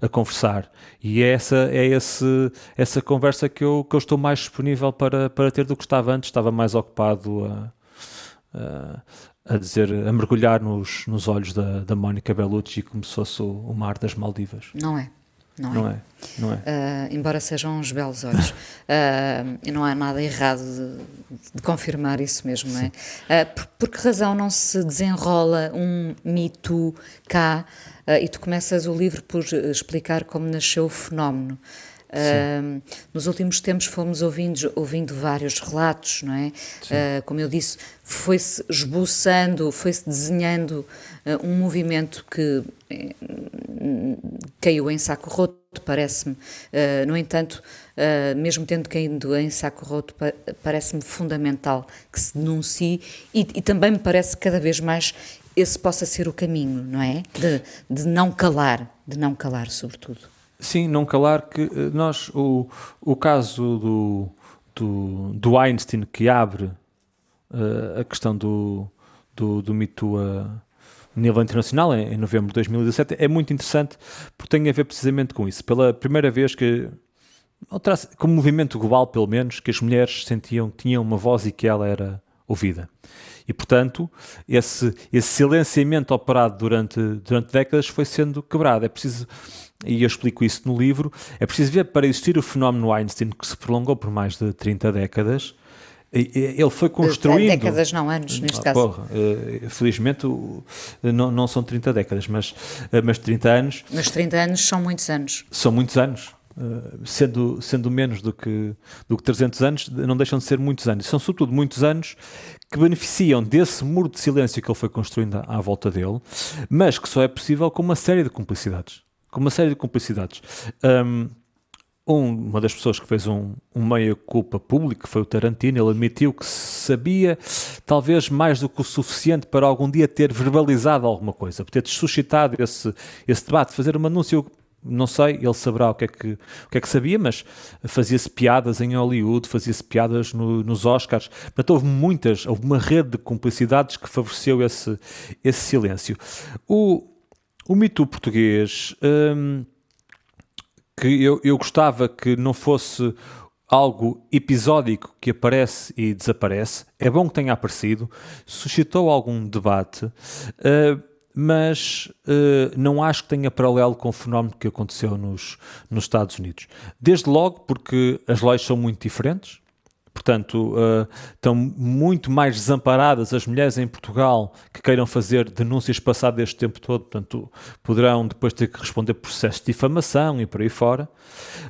a, a conversar e é essa é esse, essa conversa que eu, que eu estou mais disponível para, para ter do que estava antes, estava mais ocupado a, a, a dizer, a mergulhar nos, nos olhos da, da Mónica Bellucci como se fosse o, o mar das Maldivas. Não é. Não, não é. é. Não é. Uh, embora sejam uns belos olhos. Uh, e não há nada errado de, de confirmar isso mesmo, não é? Uh, por, por, que razão não se desenrola um mito cá e tu começas o livro por explicar como nasceu o fenómeno? Uh, nos últimos tempos fomos ouvindo, ouvindo vários relatos, não é? Uh, como eu disse, foi-se esboçando, foi-se desenhando um movimento que eh, caiu em saco roto, parece-me. no entanto, mesmo tendo caído em saco roto, parece-me fundamental que se denuncie e, e também me parece cada vez mais esse possa ser o caminho, não é? De, de não calar, de não calar, sobretudo. Sim, não calar que eh, nós, o, o caso do, do, do Einstein que abre uh, a questão do, do, do Me Too a nível internacional, em, em, novembro de 2017, é muito interessante porque tem a ver precisamente com isso. Pela primeira vez que, como movimento global pelo menos, que as mulheres sentiam que tinham uma voz e que ela era ouvida. E, portanto, esse, esse silenciamento operado durante, durante décadas foi sendo quebrado. É preciso e eu explico isso no livro, é preciso ver para existir o fenómeno Einstein, que se prolongou por mais de 30 décadas, ele foi construindo. Décadas, não anos, neste ah, caso. Porra, eh, felizmente não, não são 30 décadas, mas, eh, mas 30 anos. Mas 30 anos são muitos anos. São muitos anos. Eh, sendo, sendo menos do que, do que 300 anos, não deixam de ser muitos anos. São, sobretudo, muitos anos que beneficiam desse muro de silêncio que ele foi construindo à volta dele, mas que só é possível com uma série de cumplicidades com uma série de complicidades. Um, uma das pessoas que fez um, um meia-culpa público foi o Tarantino. Ele admitiu que sabia, talvez mais do que o suficiente para algum dia ter verbalizado alguma coisa, ter suscitado esse, esse debate, fazer uma anúncio. Não sei, ele saberá o que é que, o que, é que sabia, mas fazia-se piadas em Hollywood, fazia-se piadas no, nos Oscars. Portanto, houve muitas, houve uma rede de complicidades que favoreceu esse, esse silêncio. O, o mito português, hum, que eu, eu gostava que não fosse algo episódico que aparece e desaparece, é bom que tenha aparecido, suscitou algum debate, uh, mas uh, não acho que tenha paralelo com o fenómeno que aconteceu nos, nos Estados Unidos. Desde logo porque as leis são muito diferentes, Portanto, uh, estão muito mais desamparadas as mulheres em Portugal que queiram fazer denúncias passado este tempo todo. Portanto, poderão depois ter que responder processos de difamação e por aí fora.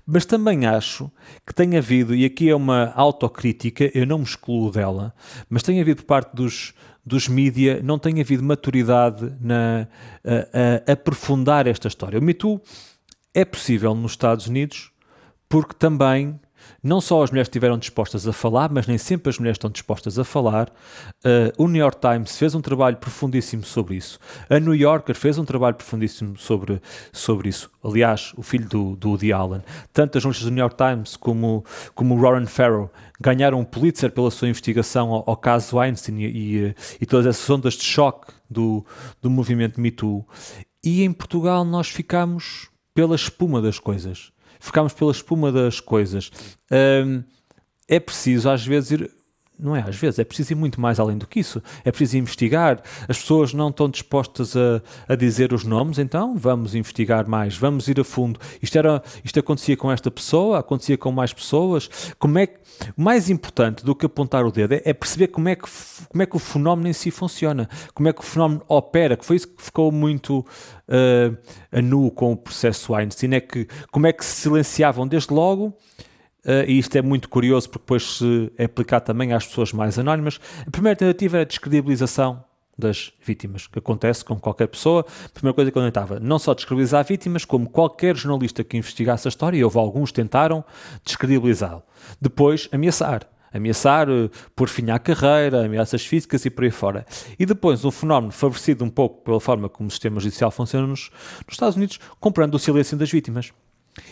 Mas também acho que tem havido, e aqui é uma autocrítica, eu não me excluo dela, mas tem havido por parte dos, dos mídia, não tem havido maturidade na, a, a aprofundar esta história. O Me Too é possível nos Estados Unidos porque também não só as mulheres estiveram dispostas a falar, mas nem sempre as mulheres estão dispostas a falar. Uh, o New York Times fez um trabalho profundíssimo sobre isso. A New Yorker fez um trabalho profundíssimo sobre, sobre isso. Aliás, o filho do, do Woody Allen. Tanto as jornalistas do New York Times como, como o Warren Farrow ganharam um Pulitzer pela sua investigação ao, ao caso Weinstein e, e, e, todas essas ondas de choque do, do movimento Me Too. E em Portugal nós ficamos pela espuma das coisas ficámos pela espuma das coisas. Um, é preciso, às vezes, ir. Não é às vezes, é preciso ir muito mais além do que isso. É preciso investigar. As pessoas não estão dispostas a, a dizer os nomes, então vamos investigar mais, vamos ir a fundo. Isto, era, isto acontecia com esta pessoa, acontecia com mais pessoas. Como é que, mais importante do que apontar o dedo é, é perceber como é, que, como é que o fenómeno em si funciona, como é que o fenómeno opera, que foi isso que ficou muito uh, a nu com o processo Einstein, é que como é que se silenciavam desde logo, uh, e isto é muito curioso porque depois se é aplicado também às pessoas mais anónimas. A primeira tentativa era a descredibilização das vítimas, que acontece com qualquer pessoa. A primeira coisa que eu tentava, não só descredibilizar vítimas, como qualquer jornalista que investigasse a história, e houve alguns que tentaram descredibilizá-lo. Depois, ameaçar ameaçar uh, pôr fim à carreira, ameaças físicas e por aí fora. E depois um fenómeno favorecido um pouco pela forma como o sistema judicial funciona nos, nos Estados Unidos, comprando o silêncio das vítimas.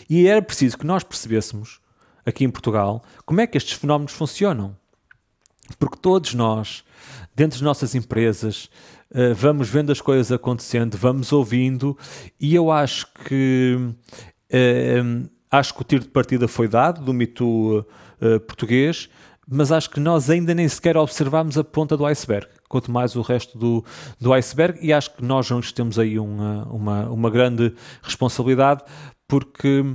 E era preciso que nós percebêssemos, aqui em Portugal, como é que estes fenómenos funcionam. Porque todos nós, dentro das nossas empresas, uh, vamos vendo as coisas acontecendo, vamos ouvindo, e eu acho que uh, acho que o tiro de partida foi dado do mito uh, português mas acho que nós ainda nem sequer observamos a ponta do iceberg, quanto mais o resto do, do iceberg, e acho que nós não temos aí uma, uma, uma grande responsabilidade, porque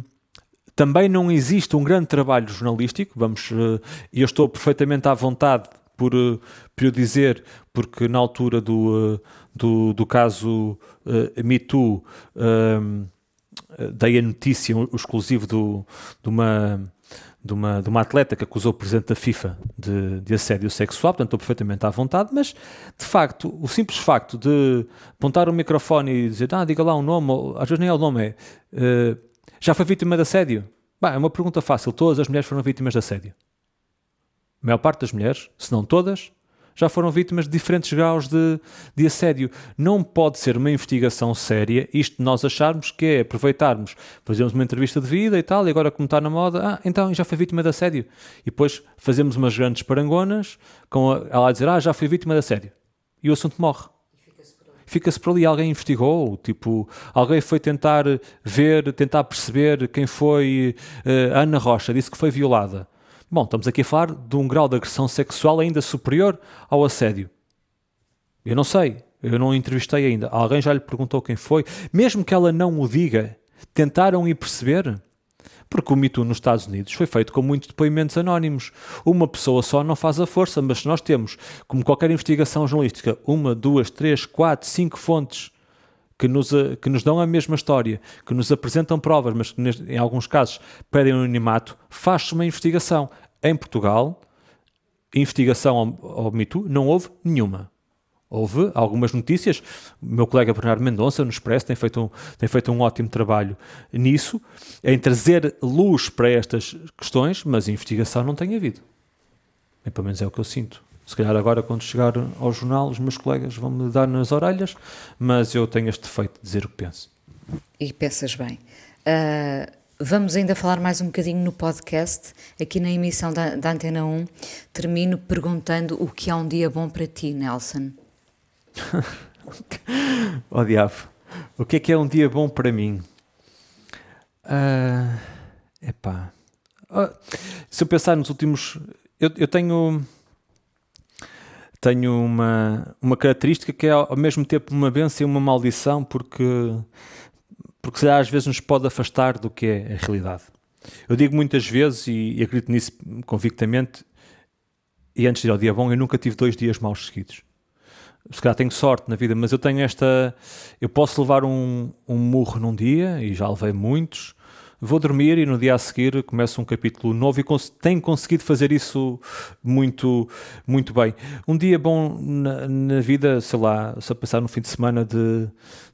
também não existe um grande trabalho jornalístico, vamos, eh, e eu estou perfeitamente à vontade por, eh, por eu dizer, porque na altura do, eh, do, do caso Me Too, uh, dei a notícia um, exclusivo do, de uma de uma, de uma atleta que acusou o presidente da FIFA de, de assédio sexual, portanto estou perfeitamente à vontade, mas de facto, o simples facto de apontar o microfone e dizer, ah, diga lá um nome, às vezes nem é o nome, é uh, já foi vítima de assédio? Bah, é uma pergunta fácil, todas as mulheres foram vítimas de assédio. A maior parte das mulheres, se não todas, já foram vítimas de diferentes graus de, de assédio. Não pode ser uma investigação séria isto nós acharmos que é aproveitarmos, fazemos uma entrevista de vida e tal, e agora como está na moda, ah, então já foi vítima de assédio. E depois fazemos umas grandes parangonas com ela a dizer, ah, já fui vítima de assédio. E o assunto morre. Fica-se por ali, alguém investigou, tipo, alguém foi tentar ver, tentar perceber quem foi uh, Ana Rocha, disse que foi violada. Bom, estamos aqui a falar de um grau de agressão sexual ainda superior ao assédio. Eu não sei, eu não entrevistei ainda. Alguém já lhe perguntou quem foi? Mesmo que ela não o diga, tentaram ir perceber? Porque o Me Too nos Estados Unidos foi feito com muitos depoimentos anónimos. Uma pessoa só não faz a força, mas se nós temos, como qualquer investigação jornalística, uma, duas, três, quatro, cinco fontes que nos, que nos dão a mesma história, que nos apresentam provas, mas que em alguns casos pedem anonimato, faz-se uma investigação. Em Portugal, investigação ao, ao não houve nenhuma. Houve algumas notícias. O meu colega Bernardo Mendonça, no Expresso, tem feito, um, tem feito um ótimo trabalho nisso, em trazer luz para estas questões, mas investigação não tem havido. E, pelo menos é o que eu sinto. Se calhar agora, quando chegar ao jornal, os meus colegas vão me dar nas orelhas, mas eu tenho este defeito de dizer o que penso. E pensas bem. Uh, vamos ainda falar mais um bocadinho no podcast. Aqui na emissão da, da Antena 1, termino perguntando o que é um dia bom para ti, Nelson. oh, diabo. O que é que é um dia bom para mim? Uh, epá. Uh, se eu pensar nos últimos. Eu, eu tenho tenho uma, uma característica que é ao mesmo tempo uma benção e uma maldição, porque, porque às vezes nos pode afastar do que é a realidade. Eu digo muitas vezes, e, e acredito nisso convictamente, e antes de ir ao dia bom, eu nunca tive dois dias maus seguidos. Se calhar tenho sorte na vida, mas eu tenho esta. Eu posso levar um, um murro num dia, e já levei muitos, vou dormir e no dia a seguir começo um capítulo novo e cons tenho conseguido fazer isso muito, muito bem. Um dia bom na, na vida, sei lá, se passar no fim de semana de,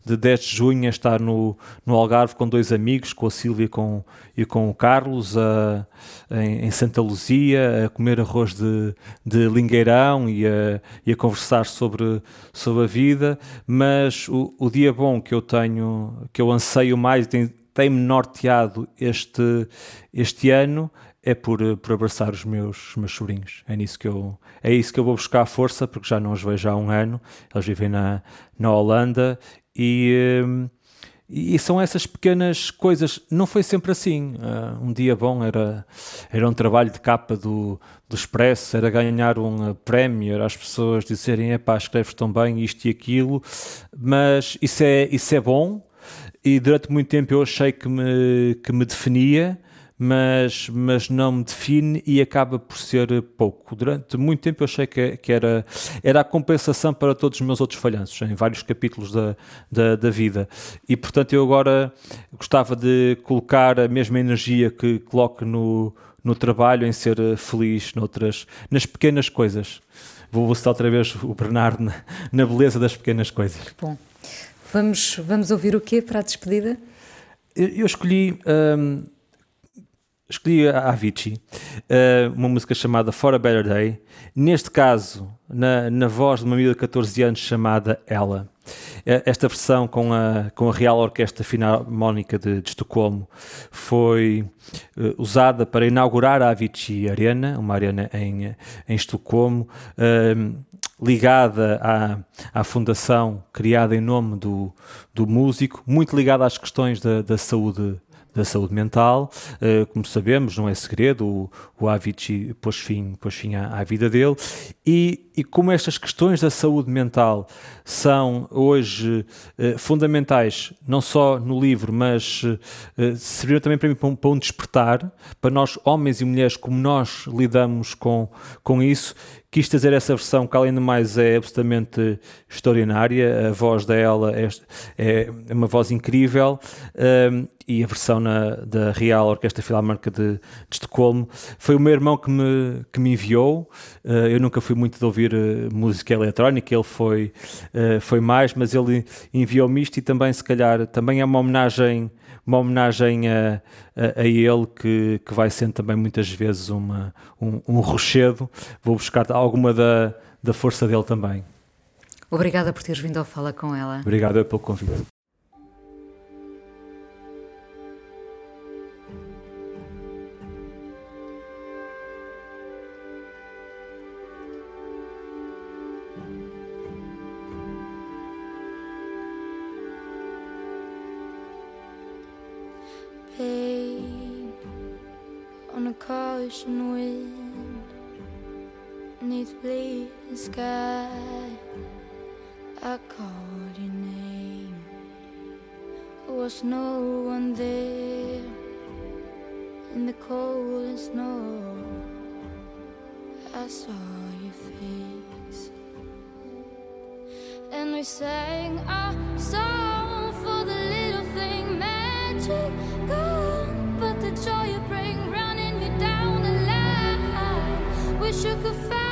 de 10 de junho a estar no, no Algarve com dois amigos, com a Sílvia com, e com o Carlos, a, em, em, Santa Luzia, a comer arroz de, de lingueirão e a, e a conversar sobre, sobre a vida, mas o, o dia bom que eu tenho, que eu anseio mais, tem, tem-me norteado este, este ano é por, por abraçar os meus, os meus sobrinhos. É, nisso que eu, é isso que eu vou buscar força, porque já não os vejo há um ano. Eles vivem na, na Holanda e, hum, e são essas pequenas coisas. Não foi sempre assim. Uh, um dia bom era, era um trabalho de capa do, do Expresso, era ganhar um prémio, era as pessoas dizerem: é pá, escreves tão bem isto e aquilo. Mas isso é, isso é bom e durante muito tempo eu achei que me, que me definia, mas, mas não me define e acaba por ser pouco. Durante muito tempo eu achei que, que era, era a compensação para todos os meus outros falhanços, em vários capítulos da, da, da, vida. E portanto eu agora gostava de colocar a mesma energia que coloco no, no trabalho em ser feliz noutras, nas pequenas coisas. Vou citar outra vez o Bernardo na, na beleza das pequenas coisas. Bom. Vamos, vamos ouvir o quê para a despedida? Eu, eu escolhi. Um, escolhi a Avicii, uh, uma música chamada For a Better Day, neste caso, na, na voz de uma amiga de 14 anos chamada Ela. Eh, esta versão com a, com a Real Orquestra Filarmónica de, de Estocolmo foi uh, usada para inaugurar a Avicii Arena, uma arena em, em Estocolmo. Uh, ligada à, à fundação criada em nome do, do músico, muito ligada às questões da, da saúde da saúde mental. Uh, como sabemos, não é segredo, o, o Avicii pôs fim, pôs fim à, à vida dele. E, e, como estas questões da saúde mental são hoje uh, fundamentais, não só no livro, mas uh, serviram também para mim para um, para um, despertar, para nós, homens e mulheres, como nós lidamos com, com isso, quis trazer essa versão que além de mais é absolutamente extraordinária, a voz dela é, é uma voz incrível um, e a versão na, da Real Orquestra Filarmónica de, de, Estocolmo. Foi o meu irmão que me, que me enviou, uh, eu nunca fui muito de ouvir uh, música eletrónica, ele foi, uh, foi mais, mas ele enviou-me isto e também se calhar também é uma homenagem uma homenagem a, a, a, ele que, que vai sendo também muitas vezes uma, um, um rochedo. Vou buscar alguma da, da força dele também. Obrigada por teres vindo ao Fala com ela. Obrigado pelo convite. Ocean wind neath bleeding sky. I called your name. There was no one there in the cold and snow. I saw your face, and we sang our song for the little thing magic. shook a fire.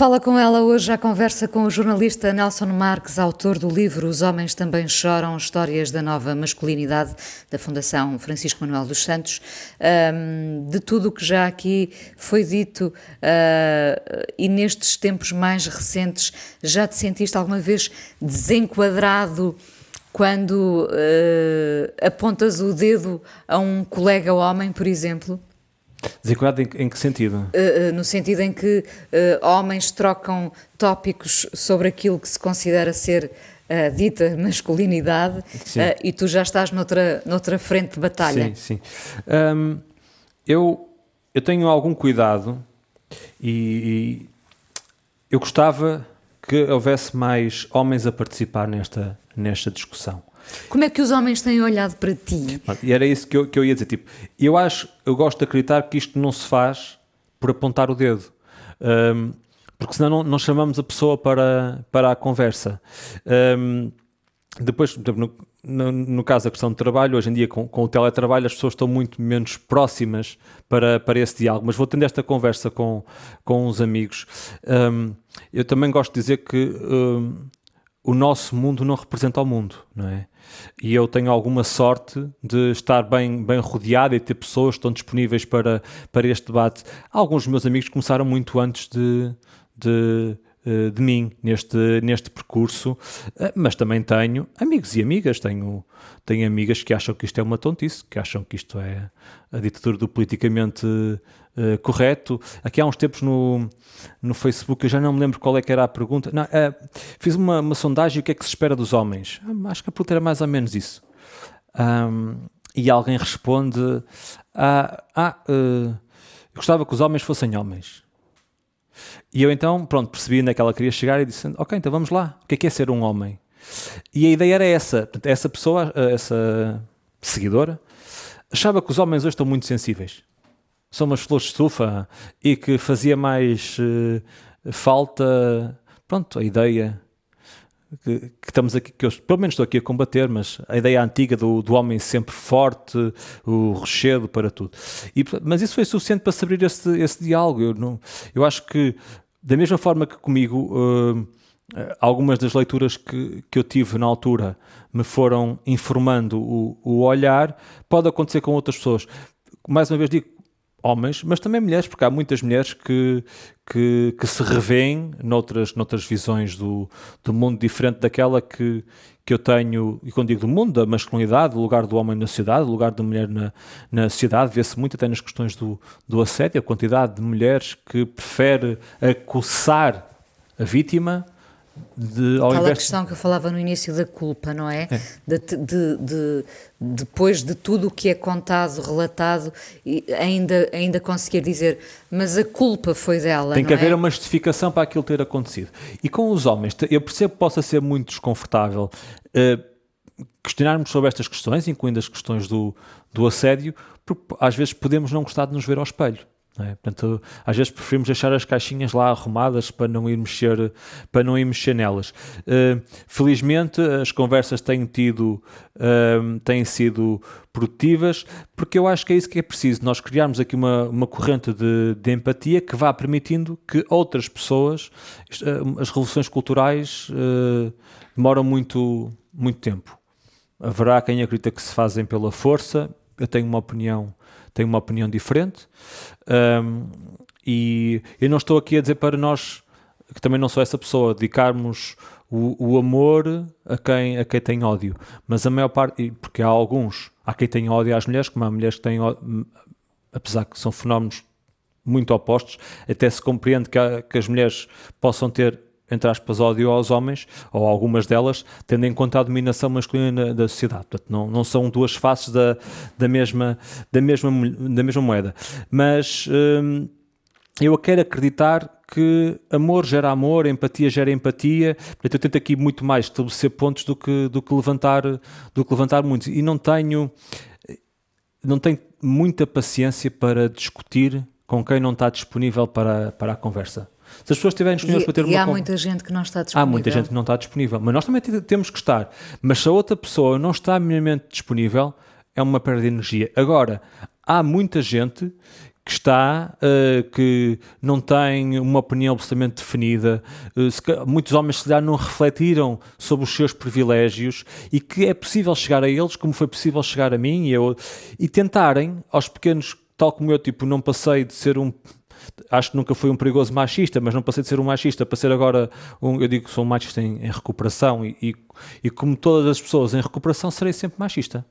Fala com ela hoje à conversa com o jornalista Nelson Marques, autor do livro Os Homens Também Choram, Histórias da Nova Masculinidade, da Fundação Francisco Manuel dos Santos. Um, de tudo o que já aqui foi dito uh, e nestes tempos mais recentes, já te sentiste alguma vez desenquadrado quando uh, apontas o dedo a um colega homem, por exemplo? Desenquadrado em, em, que sentido? Uh, uh, no sentido em que uh, homens trocam tópicos sobre aquilo que se considera ser a dita masculinidade e tu já estás noutra, noutra frente de batalha. Sim, sim. Um, eu, eu tenho algum cuidado e, e eu gostava que houvesse mais homens a participar nesta, nesta discussão. Como é que os homens têm olhado para ti? E era isso que eu, que eu ia dizer. Tipo, eu acho, eu gosto de acreditar que isto não se faz por apontar o dedo. Um, porque senão não, não, chamamos a pessoa para, para a conversa. Um, depois, no, no, no, caso da questão de trabalho, hoje em dia com, com, o teletrabalho as pessoas estão muito menos próximas para, para esse diálogo, mas vou tendo esta conversa com, com uns amigos. Um, eu também gosto de dizer que um, o nosso mundo não representa o mundo, não é? E eu tenho alguma sorte de estar bem, bem rodeado e ter pessoas que estão disponíveis para, para este debate. Alguns dos meus amigos começaram muito antes de, de de mim neste, neste percurso, eh, mas também tenho amigos e amigas, tenho, tenho amigas que acham que isto é uma tontice, que acham que isto é a ditadura do politicamente uh, correto. Aqui há uns tempos no, no Facebook, eu já não me lembro qual é que era a pergunta, não, uh, fiz uma, uma sondagem, o que é que se espera dos homens? Ah, acho que a pergunta era mais ou menos isso. Um, e alguém responde, ah, ah uh, gostava que os homens fossem homens. E eu então, pronto, percebi onde é que ela queria chegar e disse: Ok, então vamos lá. O que é que é ser um homem? E a ideia era essa. Essa pessoa, essa seguidora, achava que os homens hoje estão muito sensíveis. São umas flores de estufa e que fazia mais uh, falta, pronto, a ideia que, que, estamos aqui, que eu pelo menos estou aqui a combater, mas a ideia antiga do, do homem sempre forte, o rochedo para tudo. E, mas isso foi suficiente para se abrir esse, esse diálogo. Eu, não, eu acho que, da mesma forma que comigo, uh, algumas das leituras que, que eu tive na altura me foram informando o, o olhar, pode acontecer com outras pessoas. Mais uma vez digo, homens, mas também mulheres, porque há muitas mulheres que, que, que se revêem noutras, noutras visões do, do mundo diferente daquela que, que eu tenho, e quando digo do mundo, da masculinidade, do lugar do homem na sociedade, do lugar da mulher na, na sociedade, vê-se muito até nas questões do, do assédio, a quantidade de mulheres que prefere acossar a vítima de, ao Aquela questão que eu falava no início da culpa, não é? é. De, de, de, depois de tudo o que é contado, relatado, ainda, ainda conseguir dizer, mas a culpa foi dela. Tem que haver é? uma justificação para aquilo ter acontecido. E com os homens, eu percebo que possa ser muito desconfortável uh, questionarmos sobre estas questões, incluindo as questões do, do assédio, porque às vezes podemos não gostar de nos ver ao espelho. É? Portanto, às vezes preferimos deixar as caixinhas lá arrumadas para não ir mexer, para não ir mexer nelas. Uh, felizmente, as conversas têm tido, uh, têm sido produtivas, porque eu acho que é isso que é preciso. Nós criarmos aqui uma, uma corrente de, de empatia que vá permitindo que outras pessoas, uh, as revoluções culturais demoram muito, muito tempo. Haverá quem acredita que se fazem pela força. Eu tenho uma opinião tenho uma opinião diferente. Um, e eu não estou aqui a dizer para nós, que também não sou essa pessoa, dedicarmos o, o, amor a quem, a quem tem ódio. Mas a maior parte, porque há alguns, há quem tem ódio às mulheres, como há mulheres que têm ódio, apesar que são fenómenos muito opostos, até se compreende que, há, que as mulheres possam ter entre aspas, ódio aos homens, ou algumas delas, tendo em conta a dominação masculina da sociedade. Portanto, não, não são duas faces da, da, mesma, da, mesma, da mesma moeda. Mas hum, eu quero acreditar que amor gera amor, empatia gera empatia. Portanto, eu tento aqui muito mais estabelecer pontos do que, do que, levantar, do que levantar muitos. E não tenho, não tenho muita paciência para discutir com quem não está disponível para, para a conversa. Se as pessoas estiverem disponíveis e, para ter e uma há muita gente que não está disponível. Há muita gente que não está disponível, mas nós também temos que estar. Mas se a outra pessoa não está minimamente disponível, é uma perda de energia. Agora, há muita gente que que está, uh, que não tem uma opinião absolutamente definida, uh, se, muitos homens se calhar não refletiram sobre os seus privilégios e que é possível chegar a eles, como foi possível chegar a mim e, eu, e tentarem, aos pequenos, tal como eu, tipo, não passei de ser um acho que nunca fui um perigoso machista, mas não passei de ser um machista para ser agora um, eu digo que sou um machista em, em recuperação e, e, e, como todas as pessoas em recuperação serei sempre machista.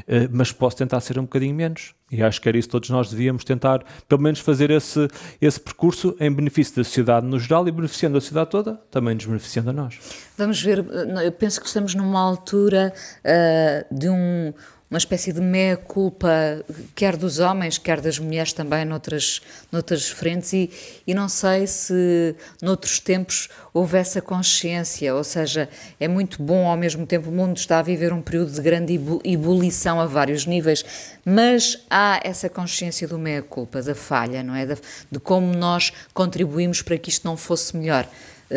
Uh, mas posso tentar ser um bocadinho menos. E acho que era isso que todos nós devíamos tentar, pelo menos fazer esse, esse percurso em benefício da sociedade no geral e beneficiando a sociedade toda, também nos beneficiando a nós. Vamos ver, eu penso que estamos numa altura uh, de um, uma espécie de meia-culpa, quer dos homens, quer das mulheres também, noutras, noutras frentes, e, e não sei se noutros tempos houve essa consciência, ou seja, é muito bom ao mesmo tempo, o mundo está a viver um período de grande ebulição a vários níveis, mas há essa consciência do meia-culpa, da falha, não é? De, de como nós contribuímos para que isto não fosse melhor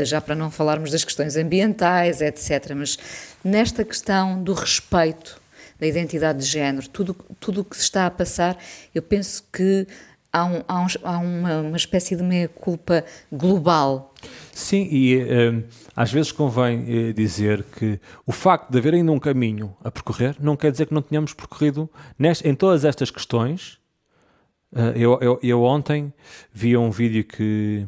já para não falarmos das questões ambientais, etc. Mas nesta questão do respeito da identidade de género, tudo tudo o que se está a passar, eu penso que há, um, há, um, há uma, uma, espécie de meia-culpa global. Sim, e uh, às vezes convém uh, dizer que o facto de haver ainda um caminho a percorrer não quer dizer que não tenhamos percorrido neste, em todas estas questões. Uh, eu, eu, eu, ontem vi um vídeo que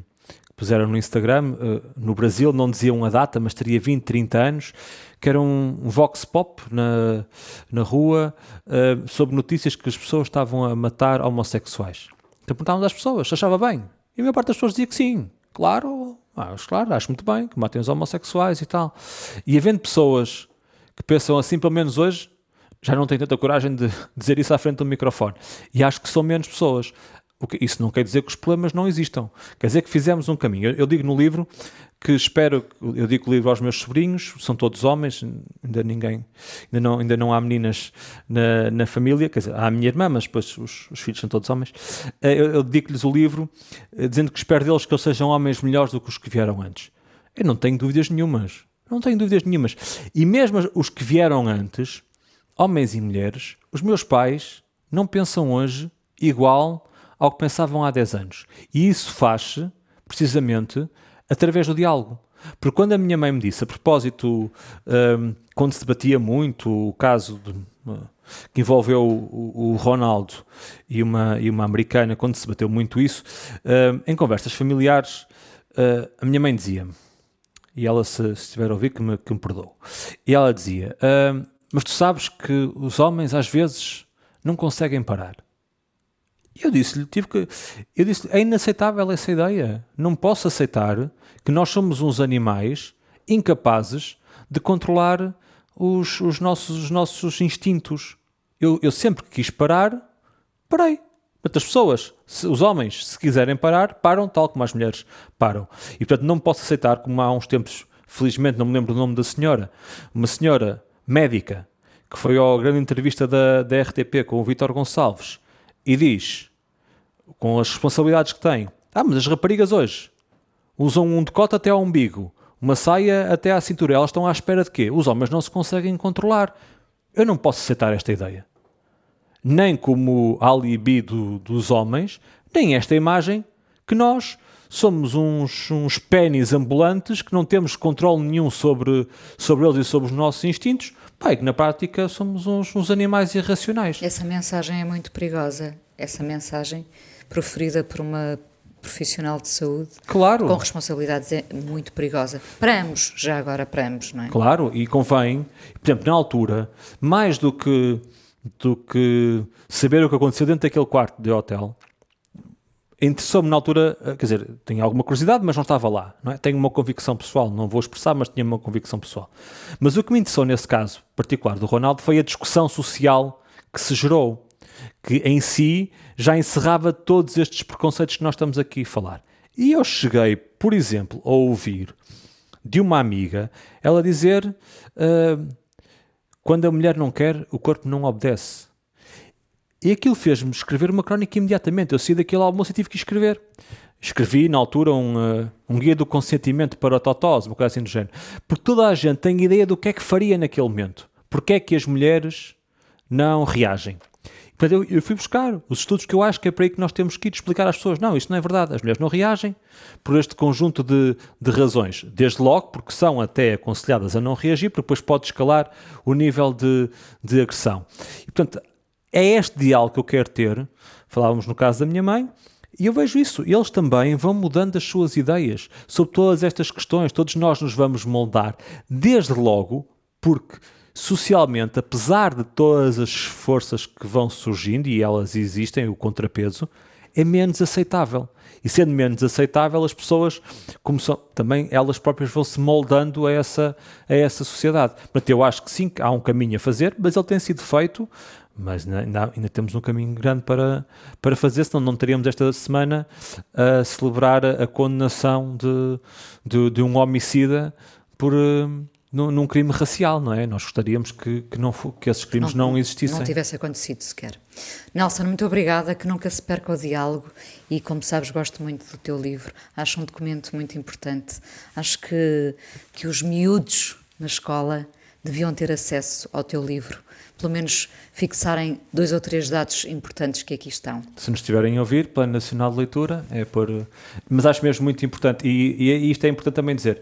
puseram no Instagram, no Brasil não diziam a data, mas teria 20, 30 anos, que era um, vox pop na, na rua uh, sobre notícias que as pessoas estavam a matar homossexuais. Então perguntávamos às pessoas se achava bem. E a maior parte das pessoas dizia que sim. Claro, acho, claro, acho muito bem que matem os homossexuais e tal. E havendo pessoas que pensam assim, pelo menos hoje, já não têm tanta coragem de dizer isso à frente do microfone. E acho que são menos pessoas. Isso não quer dizer que os problemas não existam. Quer dizer que fizemos um caminho. Eu, digo no livro que espero, eu digo o livro aos meus sobrinhos, são todos homens, ainda ninguém, ainda não, ainda não há meninas na, na família, quer dizer, há a minha irmã, mas depois os, os filhos são todos homens. Eh, eu, eu digo-lhes o livro eh, dizendo que espero deles que eles sejam homens melhores do que os que vieram antes. Eu não tenho dúvidas nenhumas. Não tenho dúvidas nenhumas. E mesmo os que vieram antes, homens e mulheres, os meus pais não pensam hoje igual ao que pensavam há 10 anos. E isso faz-se, precisamente, através do diálogo. Porque quando a minha mãe me disse, a propósito, um, quando se debatia muito o caso de, uh, que envolveu o, o, Ronaldo e uma, e uma americana, quando se debateu muito isso, uh, em conversas familiares, uh, a minha mãe dizia-me, e ela, se, se estiver a ouvir, que me, que me perdoe, e ela dizia: Mas tu sabes que os homens às vezes não conseguem parar. Eu disse-lhe, tive que, eu disse é inaceitável essa ideia. Não posso aceitar que nós somos uns animais incapazes de controlar os, os, nossos, os nossos instintos. Eu, eu sempre que quis parar, parei. Outras pessoas, se, os homens, se quiserem parar, param tal como as mulheres param. E portanto não posso aceitar, como há uns tempos, felizmente não me lembro o nome da senhora, uma senhora médica que foi à grande entrevista da, da RTP com o Vítor Gonçalves e diz com as responsabilidades que têm. Ah, mas as raparigas hoje usam um decote até ao umbigo, uma saia até à cintura. Elas estão à espera de quê? Os homens não se conseguem controlar. Eu não posso aceitar esta ideia. Nem como alibi do, dos homens, nem esta imagem que nós somos uns, uns pênis ambulantes que não temos controle nenhum sobre, sobre eles e sobre os nossos instintos, pai, que na prática somos uns, uns animais irracionais. Essa mensagem é muito perigosa. Essa mensagem proferida por uma profissional de saúde claro. com responsabilidades é muito perigosa. Para ambos, já agora para ambos, não é? Claro, e convém, por exemplo, na altura, mais do que, do que saber o que aconteceu dentro daquele quarto de hotel, interessou-me na altura, eh, quer dizer, tenho alguma curiosidade, mas não estava lá. Não é? Tenho uma convicção pessoal, não vou expressar, mas tinha uma convicção pessoal. Mas o que me interessou nesse caso particular do Ronaldo foi a discussão social que se gerou que em si já encerrava todos estes preconceitos que nós estamos aqui a falar. E eu cheguei, por exemplo, a ouvir de uma amiga ela dizer: uh, quando a mulher não quer, o corpo não obedece. E aquilo fez-me escrever uma crónica imediatamente. Eu saí daquele almoço e tive que escrever. Escrevi, na altura, um, uh, um guia do consentimento para a totose, uma coisa assim do género. Porque toda a gente tem ideia do que é que faria naquele momento. Porque é que as mulheres não reagem. Portanto, eu, eu, fui buscar os estudos que eu acho que é para aí que nós temos que ir explicar às pessoas. Não, isto não é verdade. As mulheres não reagem por este conjunto de, de razões. Desde logo, porque são até aconselhadas a não reagir, porque depois pode escalar o nível de, de agressão. E, portanto, é este diálogo que eu quero ter. Falávamos no caso da minha mãe, e eu vejo isso. Eles também vão mudando as suas ideias sobre todas estas questões. Todos nós nos vamos moldar. Desde logo, porque socialmente, apesar de todas as forças que vão surgindo, e elas existem, o contrapeso, é menos aceitável. E sendo menos aceitável, as pessoas, como são, também elas próprias vão se moldando a essa, a essa sociedade. Portanto, eu acho que sim, há um caminho a fazer, mas ele tem sido feito, mas ainda, ainda temos um caminho grande para, para fazer, senão não teríamos esta semana a celebrar a, condenação de, de, de um homicida por num, num, crime racial, não é? Nós gostaríamos que, que, não, que esses crimes não, não existissem. Não tivesse acontecido sequer. Nelson, muito obrigada, que nunca se perca o diálogo e, como sabes, gosto muito do teu livro. Acho um documento muito importante. Acho que, que os miúdos na escola deviam ter acesso ao teu livro. Pelo menos fixarem dois ou três dados importantes que aqui estão. Se nos estiverem a ouvir, Plano Nacional de Leitura, é por. Mas acho mesmo muito importante, e, e isto é importante também dizer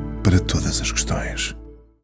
para todas as questões.